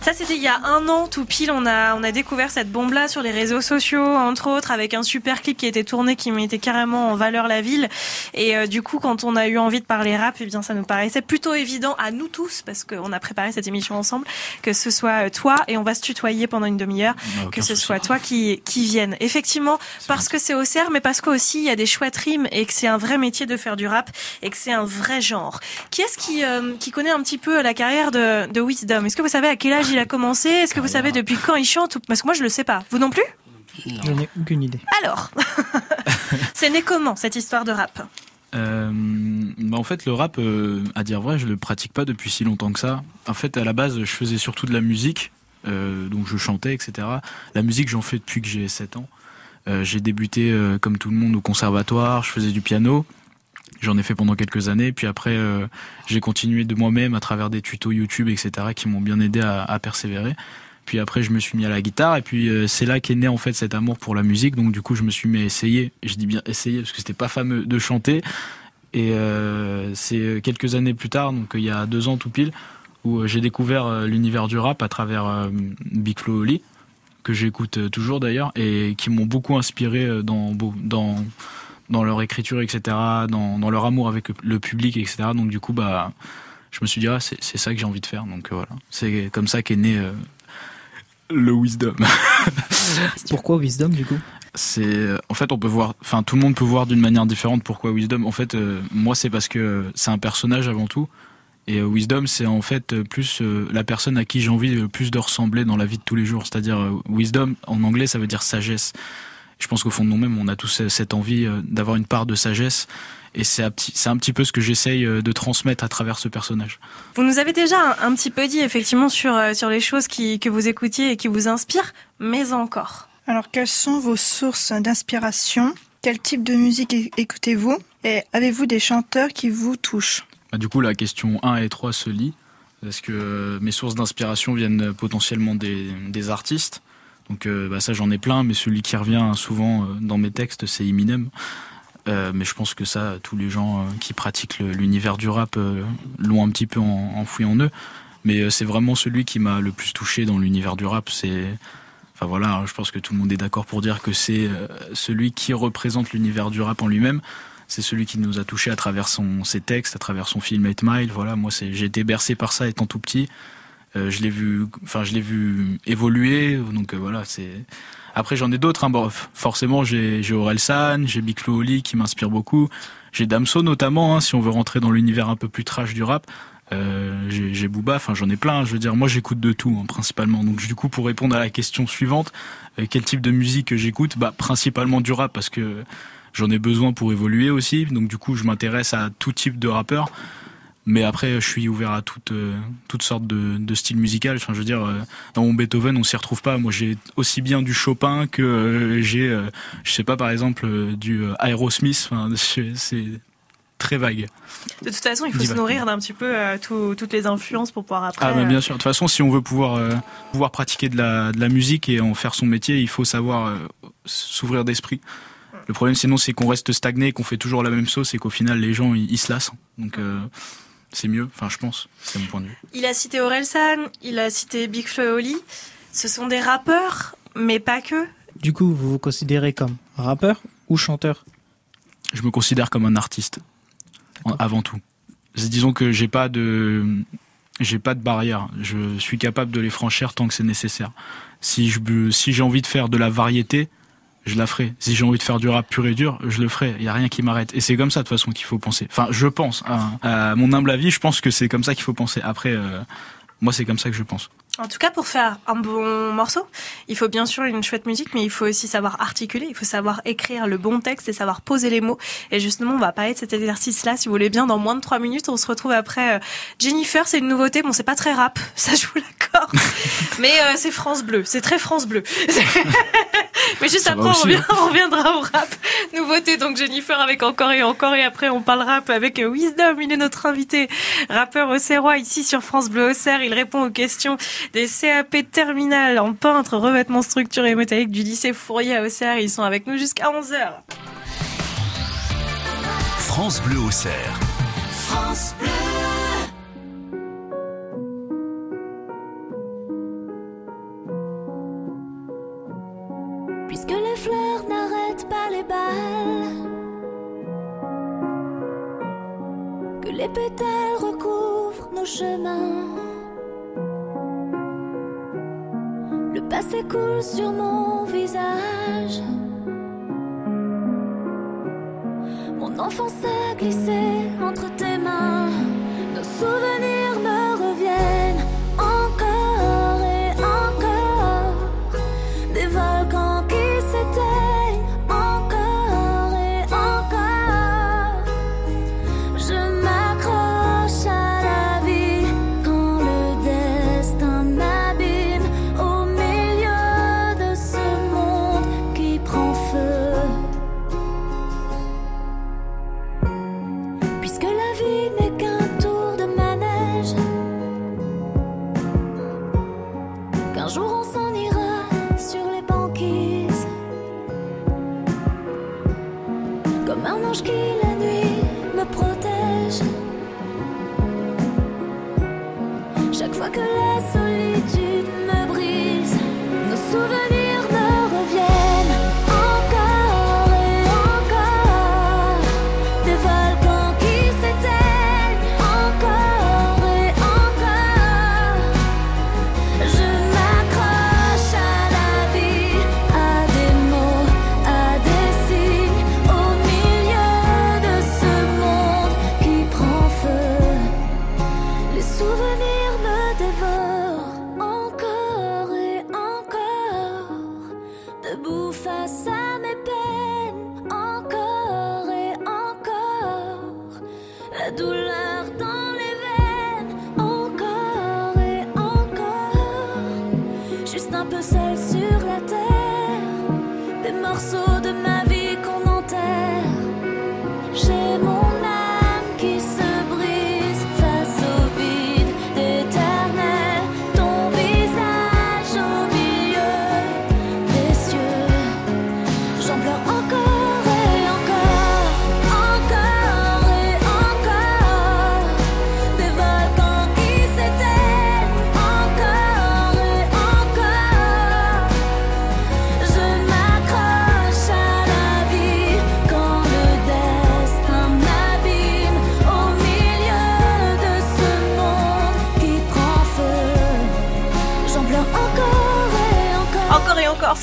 C: Ça, c'était il y a un an, tout pile. On a, on a découvert cette bombe-là sur les réseaux sociaux, entre autres, avec un super clip qui était tourné, qui mettait carrément en valeur la ville. Et euh, du coup, quand on a eu envie de parler rap, eh bien, ça nous paraissait plutôt évident à nous tous, parce qu'on a préparé cette émission ensemble, que ce soit euh, toi, et on va se tutoyer pendant une demi-heure,
L: Ah,
C: que ce
L: souci.
C: soit toi qui, qui vienne. Effectivement, parce que c'est Auxerre, mais parce qu'aussi, il y a des chouettes rimes et que c'est un vrai métier de faire du rap et que c'est un vrai genre. Qui est-ce qui, euh, qui connaît un petit peu la carrière de, de Wisdom? Est-ce que vous savez à quel âge il a commencé? Est-ce que vous savez depuis quand il chante Parce que moi, je le sais pas. Vous non plus?
D: Je n'ai aucune idée.
C: Alors, (laughs) c'est né comment cette histoire de rap?
L: Euh, bah en fait, le rap, euh, à dire vrai, je le pratique pas depuis si longtemps que ça. En fait, à la base, je faisais surtout de la musique, euh, donc je chantais, etc. La musique, j'en fais depuis que j'ai 7 ans. Euh, j'ai débuté, euh, comme tout le monde, au conservatoire, je faisais du piano. J'en ai fait pendant quelques années, puis après, j'ai continué de moi-même à travers des tutos YouTube, etc., qui m'ont bien aidé à, persévérer. Puis après, je me suis mis à la guitare, et puis c'est là qu'est né en fait cet amour pour la musique. Donc du coup, je me suis mis à essayer. Je dis bien essayer parce que c'était pas fameux de chanter. Et c'est quelques années plus tard, donc il y a deux ans tout pile, où euh, j'ai découvert euh, l'univers du rap à travers euh, Big Flo Oli, que j'écoute toujours d'ailleurs, et qui m'ont beaucoup inspiré dans, dans, dans leur écriture, etc., dans, dans leur amour avec le public, etc. Donc du coup, bah, je me suis dit, ah, c'est ça que j'ai envie de faire. Donc voilà, c'est comme ça qu'est né euh, le Wisdom. (laughs)
D: Pourquoi Wisdom du coup?
L: C'est en fait on peut voir enfin tout le monde peut voir d'une manière différente pourquoi Wisdom en fait euh, moi c'est parce que c'est un personnage avant tout et euh, Wisdom c'est en fait euh, plus euh, la personne à qui j'ai envie le plus de ressembler dans la vie de tous les jours. C'est-à-dire euh, Wisdom en anglais ça veut dire sagesse. Je pense qu'au fond de nous-mêmes on a tous cette envie euh, d'avoir une part de sagesse. Et c'est un petit c'est un petit peu ce que j'essaye de transmettre à travers ce personnage.
C: Vous nous avez déjà un, un petit peu dit effectivement sur, sur les choses qui, que vous écoutiez et qui vous inspirent, mais encore.
G: Alors, quelles sont vos sources d'inspiration? Quel type de musique écoutez-vous? Et avez-vous des chanteurs qui vous touchent?
L: Bah, du coup, la question 1 et 3 se lient, parce que mes sources d'inspiration viennent potentiellement des, artistes. Donc euh, bah, ça, j'en ai plein, mais celui qui revient souvent euh, dans mes textes, c'est Eminem. Euh, mais je pense que ça, tous les gens qui pratiquent l'univers du rap l'ont un petit peu en- enfoui en eux. Mais c'est vraiment celui qui m'a le plus touché dans l'univers du rap. C'est, enfin voilà, hein, je pense que tout le monde est d'accord pour dire que c'est celui qui représente l'univers du rap en lui-même c'est celui qui nous a touché à travers son, ses textes, à travers son film 8 Mile. Voilà, moi, j'ai été bercé par ça étant tout petit. Euh, je l'ai vu, enfin, je l'ai vu évoluer. Donc euh, voilà, c'est. Après, j'en ai d'autres. Hein. Forcément, j'ai, Aurel San, j'ai Big Flo Oli qui m'inspire beaucoup. J'ai Damso notamment, hein, si on veut rentrer dans l'univers un peu plus trash du rap. Euh, j'ai, Booba, enfin j'en ai plein. Je veux dire, moi j'écoute de tout hein, principalement. Donc du coup, pour répondre à la question suivante, quel type de musique j'écoute? Bah principalement du rap parce que j'en ai besoin pour évoluer aussi. Donc du coup, je m'intéresse à tout type de rappeur. Mais après, je suis ouvert à toutes, euh, toutes sortes de, de styles musicaux. Enfin, je veux dire, euh, dans mon Beethoven, on s'y retrouve pas. Moi, j'ai aussi bien du Chopin que euh, j'ai, je sais pas, par exemple, du Aerosmith. Enfin, (laughs) c'est très vague.
C: De toute façon, il faut se nourrir d'un petit peu tout- toutes les influences pour pouvoir après.
L: Ah, bien sûr. De toute façon, si on veut pouvoir, pouvoir pratiquer de la, de la musique et en faire son métier, il faut savoir s'ouvrir d'esprit. Le problème, sinon, c'est qu'on reste stagné, qu'on fait toujours la même sauce et qu'au final, les gens, ils, ils se lassent. Donc, euh, c'est mieux. Enfin, je pense. C'est mon point de vue.
C: Il a cité Orelsan, il a cité Big Flo et Oli. Ce sont des rappeurs, mais pas que.
D: Du coup, vous vous considérez comme rappeur ou chanteur?
L: Je me considère comme un artiste. en- avant tout. C'est- Disons que j'ai pas de, j'ai pas de barrière. Je suis capable de les franchir tant que c'est nécessaire. Si je, si j'ai envie de faire de la variété, je la ferai. Si j'ai envie de faire du rap pur et dur, je le ferai. Il y a rien qui m'arrête. Et c'est comme ça de toute façon qu'il faut penser. Enfin, je pense. hein. À mon humble avis, je pense que c'est comme ça qu'il faut penser. Après, euh, moi, c'est comme ça que je pense.
C: En tout cas, pour faire un bon morceau, il faut bien sûr une chouette musique, mais il faut aussi savoir articuler, il faut savoir écrire le bon texte et savoir poser les mots. Et justement, on va parler de cet exercice-là, si vous voulez bien, dans moins de trois minutes. On se retrouve après euh, Jennifer, c'est une nouveauté. Bon, c'est pas très rap, (laughs) ça je vous l'accorde. mais euh, c'est France Bleu, c'est très France Bleu. (laughs) mais juste
L: Ça
C: après, on,
L: aussi,
C: revient-
L: hein.
C: on reviendra au rap. Nouveauté, donc Jennifer avec encore et encore. Et après, on parle rap avec euh, Wisdom. Il est notre invité, rappeur auxerrois, ici sur France Bleu Auxerre. Il répond aux questions des CAP terminales en peintre, revêtement structuré et métallique du lycée Fourier à Auxerre. Ils sont avec nous jusqu'à 11h.
A: France Bleu au cerf.
E: France Bleu.
N: Puisque les fleurs n'arrêtent pas les balles, que les pétales recouvrent nos chemins. Le passé coule sur mon visage. Mon enfance a glissé entre tes mains. La douleur dans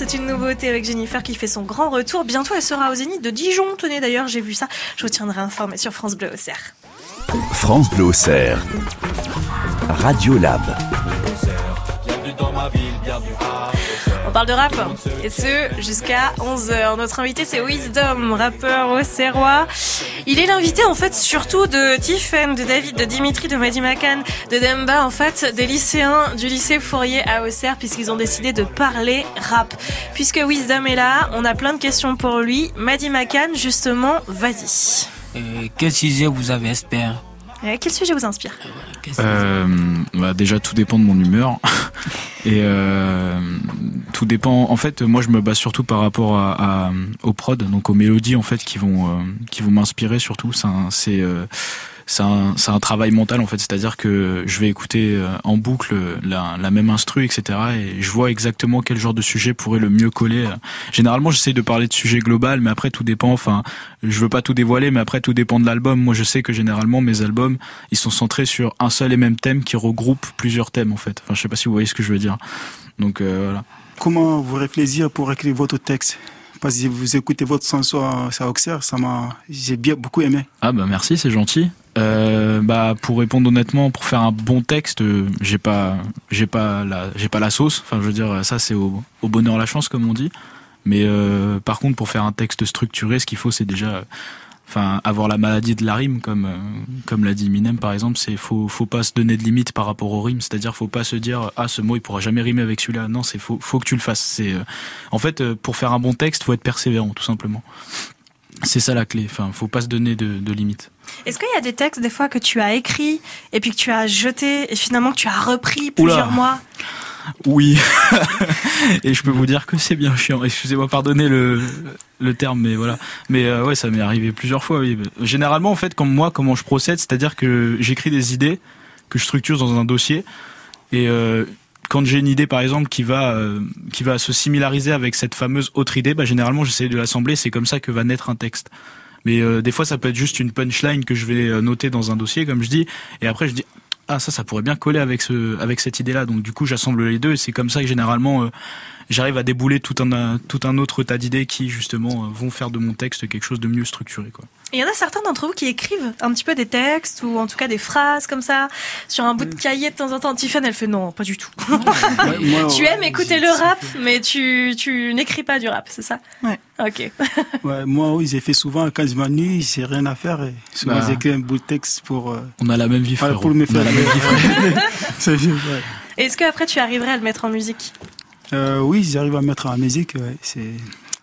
C: c'est une nouveauté avec Jennifer qui fait son grand retour. Bientôt, elle sera au Zénith de Dijon. Tenez d'ailleurs, j'ai vu ça. Je vous tiendrai informé sur France Bleu Auxerre.
A: France Bleu au cerf. Radio Lab.
C: On parle de rap, et ce jusqu'à 11h. Notre invité c'est Wisdom, rappeur auxerrois. Il est l'invité en fait surtout de Tiffen, de David, de Dimitri, de Madi Makan, de Demba, en fait des lycéens du lycée Fourier à Auxerre puisqu'ils ont décidé de parler rap. Puisque Wisdom est là, on a plein de questions pour lui. Madi Makan, justement, vas-y.
H: Euh, quel sujet vous avez espère
C: Euh, Quel sujet vous inspire
L: Euh, bah, déjà, tout dépend de mon humeur. (laughs) Et euh, tout dépend. En fait, moi, je me base surtout par rapport à, à- aux prods, donc aux mélodies en fait qui vont euh, qui vont m'inspirer surtout. C'est un- c'est un, c'est un travail mental en fait, c'est-à-dire que je vais écouter euh, en boucle la, la même instru, etc. Et je vois exactement quel genre de sujet pourrait le mieux coller. Généralement, j'essaie de parler de sujet global, mais après tout dépend. Enfin, je veux pas tout dévoiler, mais après tout dépend de l'album. Moi, je sais que généralement mes albums, ils sont centrés sur un seul et même thème qui regroupe plusieurs thèmes en fait. Enfin, je sais pas si vous voyez ce que je veux dire. Donc euh, voilà.
O: Comment vous réfléchir pour écrire votre texte? Parce que vous écoutez votre son sur, sur Auxerre, ça m'a, j'ai bien beaucoup aimé.
L: Ah bah merci, c'est gentil. Euh, bah pour répondre honnêtement, pour faire un bon texte, euh, j'ai pas, j'ai pas la, j'ai pas la sauce. Enfin, je veux dire, ça c'est au, bonheur la chance comme on dit. Mais euh, par contre, pour faire un texte structuré, ce qu'il faut, c'est déjà, enfin, avoir la maladie de la rime, comme euh, comme l'a dit Minem par exemple. C'est faut faut pas se donner de limites par rapport aux rimes. C'est-à-dire, faut pas se dire ah ce mot il pourra jamais rimer avec celui-là. Non, c'est faut faut que tu le fasses. C'est euh, en fait pour faire un bon texte, faut être persévérant tout simplement. C'est ça la clé. Enfin, faut pas se donner de, de limites.
C: Est-ce qu'il y a des textes des fois que tu as écrits et puis que tu as jeté et finalement que tu as repris plusieurs
L: Oula.
C: mois
L: Oui. (laughs) et je peux vous dire que c'est bien chiant. Excusez-moi, pardonnez le, le terme, mais voilà. Mais euh, ouais, ça m'est arrivé plusieurs fois. Oui. Généralement, en fait, comme moi, comment je procède, c'est-à-dire que j'écris des idées que je structure dans un dossier et euh, quand j'ai une idée, par exemple, qui va euh, qui va se similariser avec cette fameuse autre idée, bah, généralement, j'essaie de l'assembler. C'est comme ça que va naître un texte. Mais euh, des fois, ça peut être juste une punchline que je vais euh, noter dans un dossier, comme je dis, et après je dis ah ça, ça pourrait bien coller avec ce avec cette idée-là. Donc du coup, j'assemble les deux, et c'est comme ça que généralement euh, j'arrive à débouler tout un tout un autre tas d'idées qui justement euh, vont faire de mon texte quelque chose de mieux structuré. Quoi.
C: Il y en a certains d'entre vous qui écrivent un petit peu des textes ou en tout cas des phrases comme ça sur un bout de cahier de temps en temps. Tiffany, elle fait non, pas du tout.
O: moi, (laughs)
C: tu aimes écouter le rap, mais tu, tu n'écris pas du rap, c'est ça?
G: Ouais.
C: Ok. (laughs)
O: Ouais, moi, oui, j'ai fait souvent quand je m'ennuie, j'ai rien à faire. Et souvent,
L: Bah.
O: j'écris un bout de texte pour. euh,
L: On a la même vie, frérot.
O: pour me
L: On
O: faire
L: a la même vie, (laughs)
O: ouais.
C: Est-ce que après tu arriverais à le mettre en musique?
O: Euh, oui, j'arrive à mettre en musique. Ouais, c'est.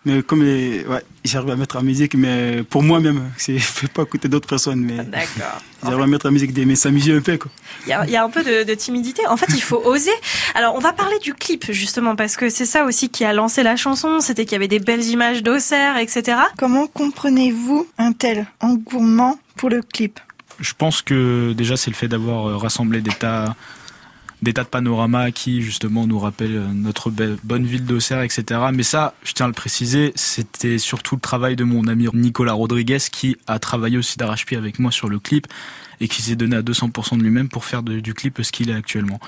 O: Mais comme les, ouais, j'arrive à mettre en musique, mais pour moi-même, (laughs) c'est, je fais pas écouter d'autres personnes, mais
C: D'accord. (laughs)
O: j'arrive à mettre en musique, des, mais s'amuser un peu, quoi.
C: Il y a, il y a un peu de, de timidité. En fait, il faut (laughs) oser. Alors, on va parler du clip, justement, parce que c'est ça aussi qui a lancé la chanson. C'était qu'il y avait des belles images d'Auxerre, etc.
G: Comment comprenez-vous un tel engouement pour le clip?
L: Je pense que déjà c'est le fait d'avoir euh, rassemblé des tas des tas de panoramas qui justement nous rappellent euh, notre belle- bonne ville d'Auxerre, etc. Mais ça, je tiens à le préciser, c'était surtout le travail de mon ami Nicolas Rodriguez qui a travaillé aussi d'arrache-pied avec moi sur le clip et qui s'est donné à 200% de lui-même pour faire du clip ce qu'il est actuellement.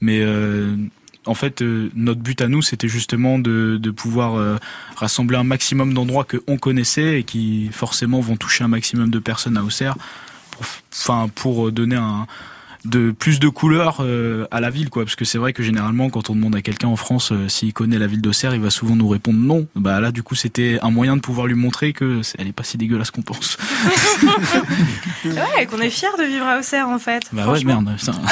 L: Mais euh, en fait, euh, notre but à nous, c'était justement de, pouvoir rassembler un maximum d'endroits que on connaissait et qui forcément vont toucher un maximum de personnes à Auxerre, pour, pour donner un de plus de couleurs euh, à la ville quoi parce que c'est vrai que généralement quand on demande à quelqu'un en France euh, s'il connaît la ville d'Auxerre il va souvent nous répondre non bah là du coup c'était un moyen de pouvoir lui montrer que c'est- elle est pas si dégueulasse qu'on pense (laughs)
C: Ouais, qu'on est fiers de vivre à Auxerre, en fait.
L: bah ouais
C: Franchement.
L: merde putain. (laughs)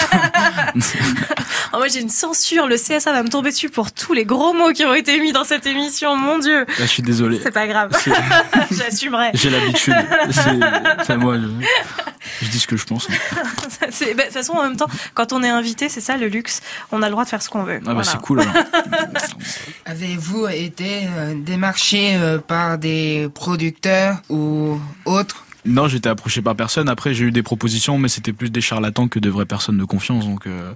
C: Oh, moi, j'ai une censure. Le CSA va me tomber dessus pour tous les gros mots qui ont été mis dans cette émission. Mon Dieu.
L: Là, je suis désolé
C: C'est pas grave.
L: C'est- (laughs)
C: J'assumerai.
L: j'ai l'habitude c'est c'est moi je, je dis ce que je pense
C: C'est- bah, De toute façon, en même temps, quand on est invité, c'est ça le luxe. On a le droit de faire ce qu'on veut.
L: ah bah
C: Voilà.
L: c'est cool. (laughs)
I: Avez-vous été euh, démarché euh, par des producteurs ou autres?
L: Non, j'étais approché par personne. Après, j'ai eu des propositions, mais c'était plus des charlatans que de vraies personnes de confiance. Donc, euh,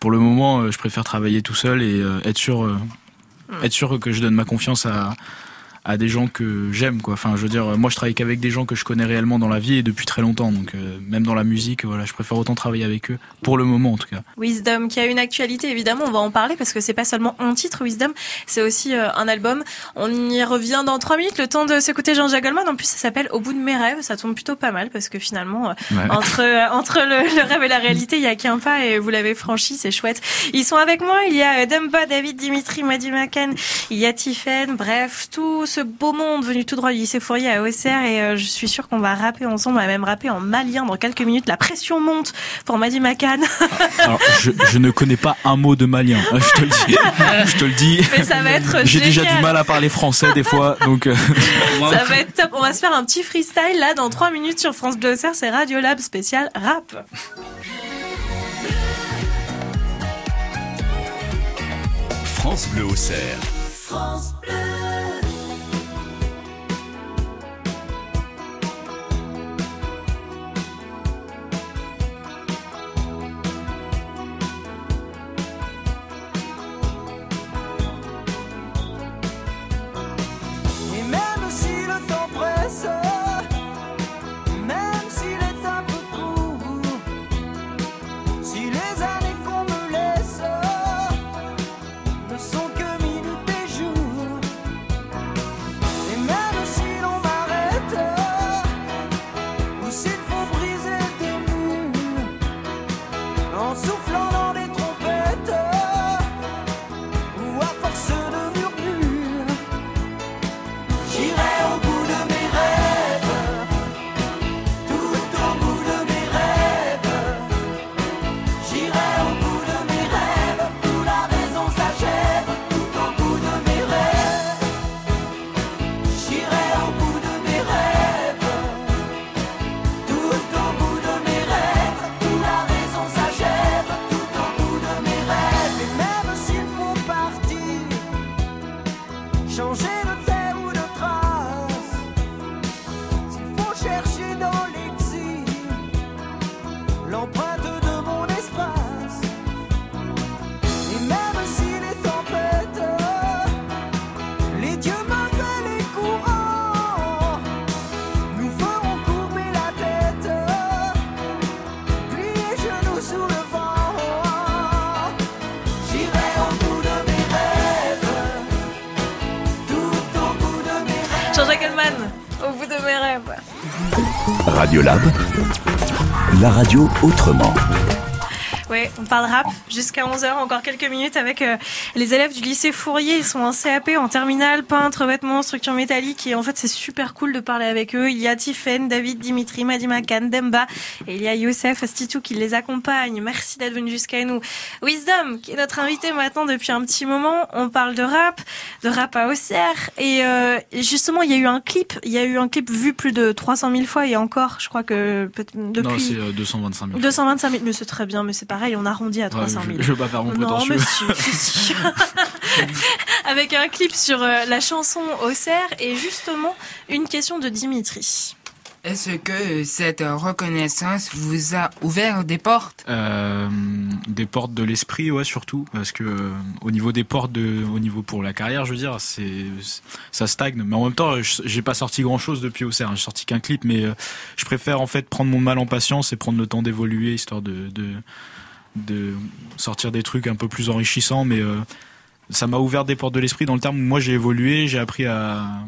L: pour le moment, euh, je préfère travailler tout seul et euh, être sûr, euh, être sûr que je donne ma confiance à à des gens que j'aime quoi. Enfin, je veux dire, moi je travaille qu'avec des gens que je connais réellement dans la vie et depuis très longtemps. Donc euh, même dans la musique, voilà, je préfère autant travailler avec eux pour le moment en tout cas.
C: Wisdom, qui a une actualité, évidemment, on va en parler parce que c'est pas seulement un titre, Wisdom, c'est aussi euh, un album. On y revient dans trois minutes, le temps de s'écouter Jean-Jacques Goldman. En plus, ça s'appelle Au bout de mes rêves. Ça tombe plutôt pas mal parce que finalement, euh,
L: Ouais. (laughs)
C: entre, euh, entre le, le rêve et la réalité, il y a qu'un pas et vous l'avez franchi, c'est chouette. Ils sont avec moi. Il y a euh, Dumba, David, Dimitri, Madi Makan, il y a Tiffen, bref, tout ce beau monde venu tout droit du lycée Fourier à Auxerre et euh, je suis sûre qu'on va rapper ensemble, on va même rapper en malien dans quelques minutes. La pression monte pour Madi Makan. (laughs)
L: Alors, je, je ne connais pas un mot de malien. hein, Je te le dis. Je te le dis. (laughs)
C: Mais ça va être
L: J'ai déjà du mal à parler français des fois, donc. euh, (laughs)
C: Ça va être top. On va se faire un petit freestyle là dans 3 minutes sur France Bleu Auxerre. C'est Radio Lab spécial rap.
A: France Bleu Auxerre.
N: France Bleu.
J: Si
A: la radio autrement.
C: Ouais, on parle rap jusqu'à 11h, encore quelques minutes avec euh, les élèves du lycée Fourier. Ils sont en CAP, en terminale, peintre, vêtements, structure métallique. Et en fait, c'est super cool de parler avec eux. Il y a Tiffen, David, Dimitri, Madimakan, Demba. Et il y a Youssef Stitou qui les accompagne. Merci d'être venu jusqu'à nous. Wisdom, qui est notre invité maintenant depuis un petit moment. On parle de rap, de rap à Auxerre. Et euh, justement, il y a eu un clip. Il y a eu un clip vu plus de 300 000 fois. Et encore, je crois que depuis...
L: Non, c'est euh, 225 000.
C: 225 000, mais c'est très bien, mais c'est pareil, on arrondit à 300 000.
L: je- je veux pas faire mon
C: Non, si. (laughs) Avec un clip sur euh, la chanson Auxerre et justement une question de Dimitri.
I: Est-ce que cette reconnaissance vous a ouvert des portes?
L: Euh, des portes de l'esprit, ouais, surtout, parce que euh, au niveau des portes, de, au niveau pour la carrière, je veux dire, c'est ça stagne. Mais en même temps, je- j'ai pas sorti grand chose depuis Auxerre. hein. J'ai sorti qu'un clip, mais euh, je préfère en fait prendre mon mal en patience et prendre le temps d'évoluer, histoire de, de de sortir des trucs un peu plus enrichissants. Mais euh, ça m'a ouvert des portes de l'esprit dans le terme où moi j'ai évolué, j'ai appris à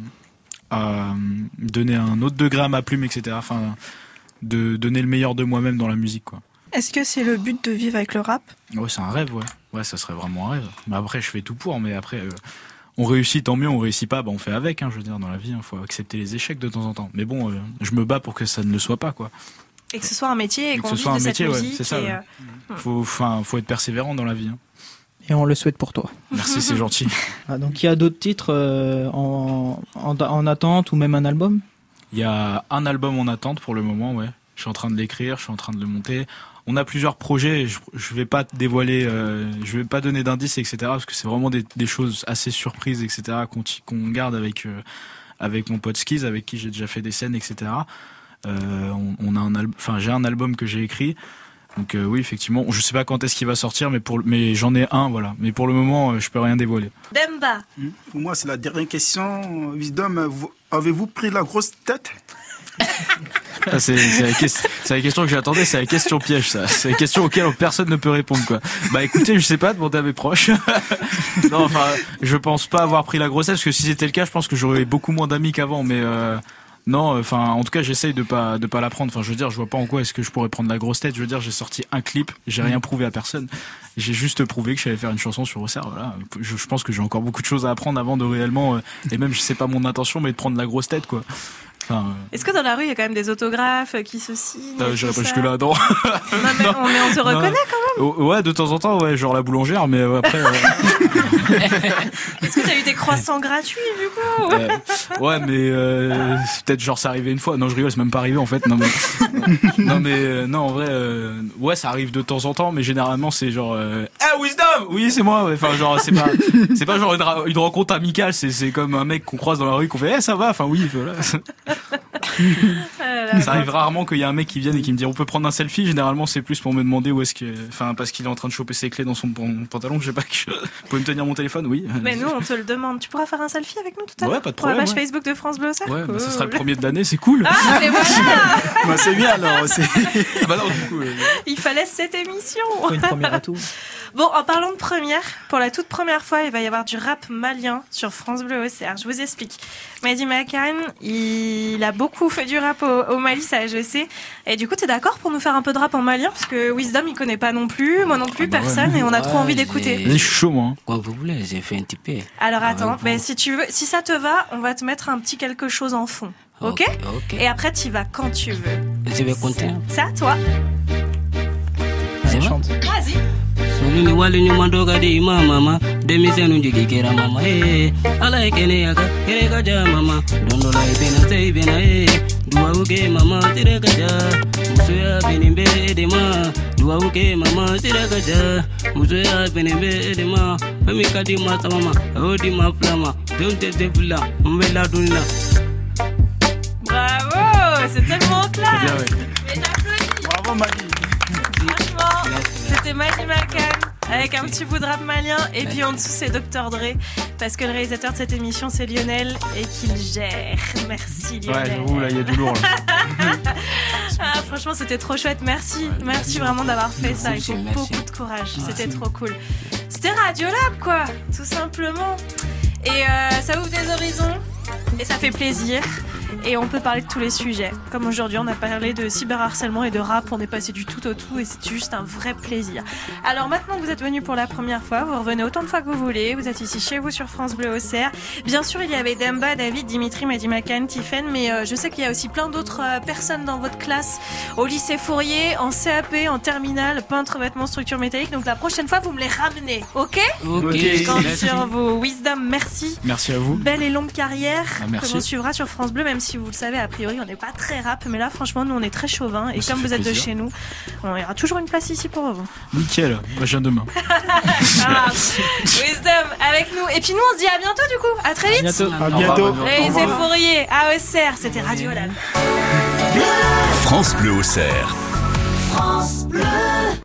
L: à donner un autre degré à ma plume, etc. Enfin, de donner le meilleur de moi-même dans la musique, quoi.
G: Est-ce que c'est le but de vivre avec le rap?
L: Ouais, c'est un rêve, ouais. Ouais, ça serait vraiment un rêve. Mais après, je fais tout pour, mais après, euh, on réussit, tant mieux, on réussit pas, bah, on fait avec, hein, je veux dire, dans la vie, il faut accepter les échecs de temps en temps. Mais bon, euh, je me bats pour que ça ne le soit pas, quoi.
C: Et que ce soit un métier et
L: Et que
C: qu'on
L: ce
C: vive
L: soit un
C: de
L: métier,
C: cette
L: ouais,
C: musique.
L: c'est ça.
C: et,
L: ouais.
C: euh,
L: Faut, enfin, faut être persévérant dans la vie. hein.
D: Et on le souhaite pour toi.
L: Merci, c'est gentil. (laughs)
D: Ah, donc il y a d'autres titres euh, en, en, en attente ou même un album?
L: Il y a un album en attente pour le moment, ouais. Je suis en train de l'écrire, je suis en train de le monter. On a plusieurs projets. Je, je vais pas dévoiler, euh, je vais pas donner d'indices, etc. Parce que c'est vraiment des, des choses assez surprises, etc. Qu'on garde avec euh, avec mon pote Skiz, avec qui j'ai déjà fait des scènes, etc. Euh, on, on a un album, enfin j'ai un album que j'ai écrit. Donc euh, oui, effectivement, je sais pas quand est-ce qu'il va sortir, mais pour, mais j'en ai un, voilà. Mais pour le moment, euh, je peux rien dévoiler.
C: Demba.
O: Pour moi, c'est la dernière question. Wisdom, vous- avez-vous pris la grosse tête? (laughs)
L: Ça, C'est c'est la, la question que j'attendais, c'est la question piège, ça. C'est la question auquel personne ne peut répondre, quoi. Bah écoutez, je sais pas, demandez à mes proches. (laughs) non, enfin, je pense pas avoir pris la grossesse, parce que si c'était le cas, je pense que j'aurais beaucoup moins d'amis qu'avant, mais euh, non, enfin, en tout cas, j'essaye de pas de pas la prendre. Enfin, je veux dire, je vois pas en quoi est-ce que je pourrais prendre la grosse tête. Je veux dire, j'ai sorti un clip, j'ai rien prouvé à personne. J'ai juste prouvé que j'allais faire une chanson sur Auxerre. Voilà. Je, je pense que j'ai encore beaucoup de choses à apprendre avant de réellement, euh, et même, je sais pas mon intention, mais de prendre la grosse tête, quoi. Enfin, euh,
C: Est-ce que dans la rue, il y a quand même des autographes qui se signent
L: euh, J'irai pas jusque là, non.
C: Non, mais, (laughs) on, mais on te
L: Non.
C: reconnaît quand même.
L: Oh, Ouais, de temps en temps, ouais, genre la boulangère, mais euh, après. (laughs) (laughs)
C: Est-ce que t'as eu des croissants gratuits du coup
L: euh, ouais, mais euh, peut-être genre ça arrivait une fois. Non, je rigole, c'est même pas arrivé en fait. Non, mais, (laughs) non, mais euh, non, en vrai, euh, ouais, ça arrive de temps en temps, mais généralement c'est genre. Euh, ah, Wisdom Oui, c'est moi. ouais. Enfin, genre, c'est pas, c'est pas genre une, rencontre amicale, c'est, c'est comme un mec qu'on croise dans la rue, qu'on fait, eh, ça va, enfin, oui, voilà. (laughs)
C: Là.
L: Ça arrive rarement qu'il y a un mec qui vienne et qui me dit on peut prendre un selfie. Généralement, c'est plus pour me demander où est-ce que. Enfin, parce qu'il est en train de choper ses clés dans son pan- pantalon. Je sais pas que. Me tenir mon téléphone Oui.
C: Mais nous, on te le demande. Tu pourras faire un selfie avec nous tout à
L: Ouais,
C: l'heure
L: pas de
C: Pour la
L: problème,
C: page
L: ouais.
C: Facebook de France Bleu Auxerre
L: Ouais, bah, ce sera le premier de l'année, c'est cool.
C: Ah, mais voilà (laughs)
O: Bah, C'est bien alors.
L: Ah bah non, du coup, euh,
C: Il fallait cette émission
D: Faut une première à tout.
C: Bon, en parlant de première, pour la toute première fois, il va y avoir du rap malien sur France Bleu Auxerre. Je vous explique. Mehdi Makan, il a beaucoup fait du rap au, au Mali, ça je sais. Et du coup, t'es d'accord pour nous faire un peu de rap en malien? Parce que Wisdom, il connaît pas non plus, moi non plus,
H: bah ouais.
C: personne, et on a trop
H: Ouais,
C: envie d'écouter.
L: je suis chaud, moi. hein.
H: Quand vous voulez, j'ai fait un petit peu.
C: Alors attends,
H: Ouais,
C: ben, si tu veux, si ça te va, on va te mettre un petit quelque chose en fond. Ok,
H: ok.
C: Et après, tu vas quand tu veux.
H: Je vais continuer.
C: C'est à toi.
H: C'est walini mandoga di ma mama. Demisenu jigi kera mama eh ala mama. Ibena te ibena eh. Dua uke mama tire kaja. Musoya bini be de ma. Dua uke mama tire kaja. Musoya bini be de ma. Kadi ma odi ma donte te fula mbela dunla
C: Bravo, c'est tellement classe.
L: bien, ouais.
C: Mais t'applaudis.
O: Bravo, Maggie.
C: C'était Madi Makan avec un petit bout de rap malien et puis en dessous c'est Dr Dre parce que le réalisateur de cette émission c'est Lionel et qu'il gère. Merci
L: Ouais,
C: Lionel.
L: j'avoue, là, il y a du lourd. Là. (laughs)
C: Ah, franchement c'était trop chouette. Merci, merci vraiment d'avoir fait ça. Il faut beaucoup de courage. C'était trop cool. C'était Radiolab quoi, tout simplement. Et euh, ça ouvre des horizons et ça fait plaisir. Et on peut parler de tous les sujets. Comme aujourd'hui, on a parlé de cyberharcèlement et de rap, on est passé du tout au tout et c'est juste un vrai plaisir. Alors maintenant que vous êtes venus pour la première fois, vous revenez autant de fois que vous voulez, vous êtes ici chez vous sur France Bleu Auxerre. Bien sûr, il y avait Demba, David, Dimitri, Madi Makan, Tiffen, mais euh, je sais qu'il y a aussi plein d'autres euh, personnes dans votre classe au lycée Fourier, en CAP, en terminale, peintre, vêtements, structure métallique. Donc la prochaine fois, vous me les ramenez, ok?
L: Ok.
C: Je compte
L: Merci.
C: sur vos wisdom, merci.
L: Merci à vous.
C: Belle et longue carrière
L: Ah, merci.
C: que l'on suivra sur France Bleu, même si vous le savez, a priori, on n'est pas très rap, mais là, franchement, nous, on est très chauvin. Et
L: Ça
C: comme vous êtes de chez nous, on- il y aura toujours une place ici pour vous.
L: Nickel, moi je viens demain. (laughs)
C: Ah, wisdom avec nous. Et puis nous, on se dit à bientôt, du coup. À très vite.
L: bientôt. À bientôt.
C: Et c'est Fourier, à Auxerre. C'était Radio Lab.
A: France Bleu Auxerre.
N: France Bleu.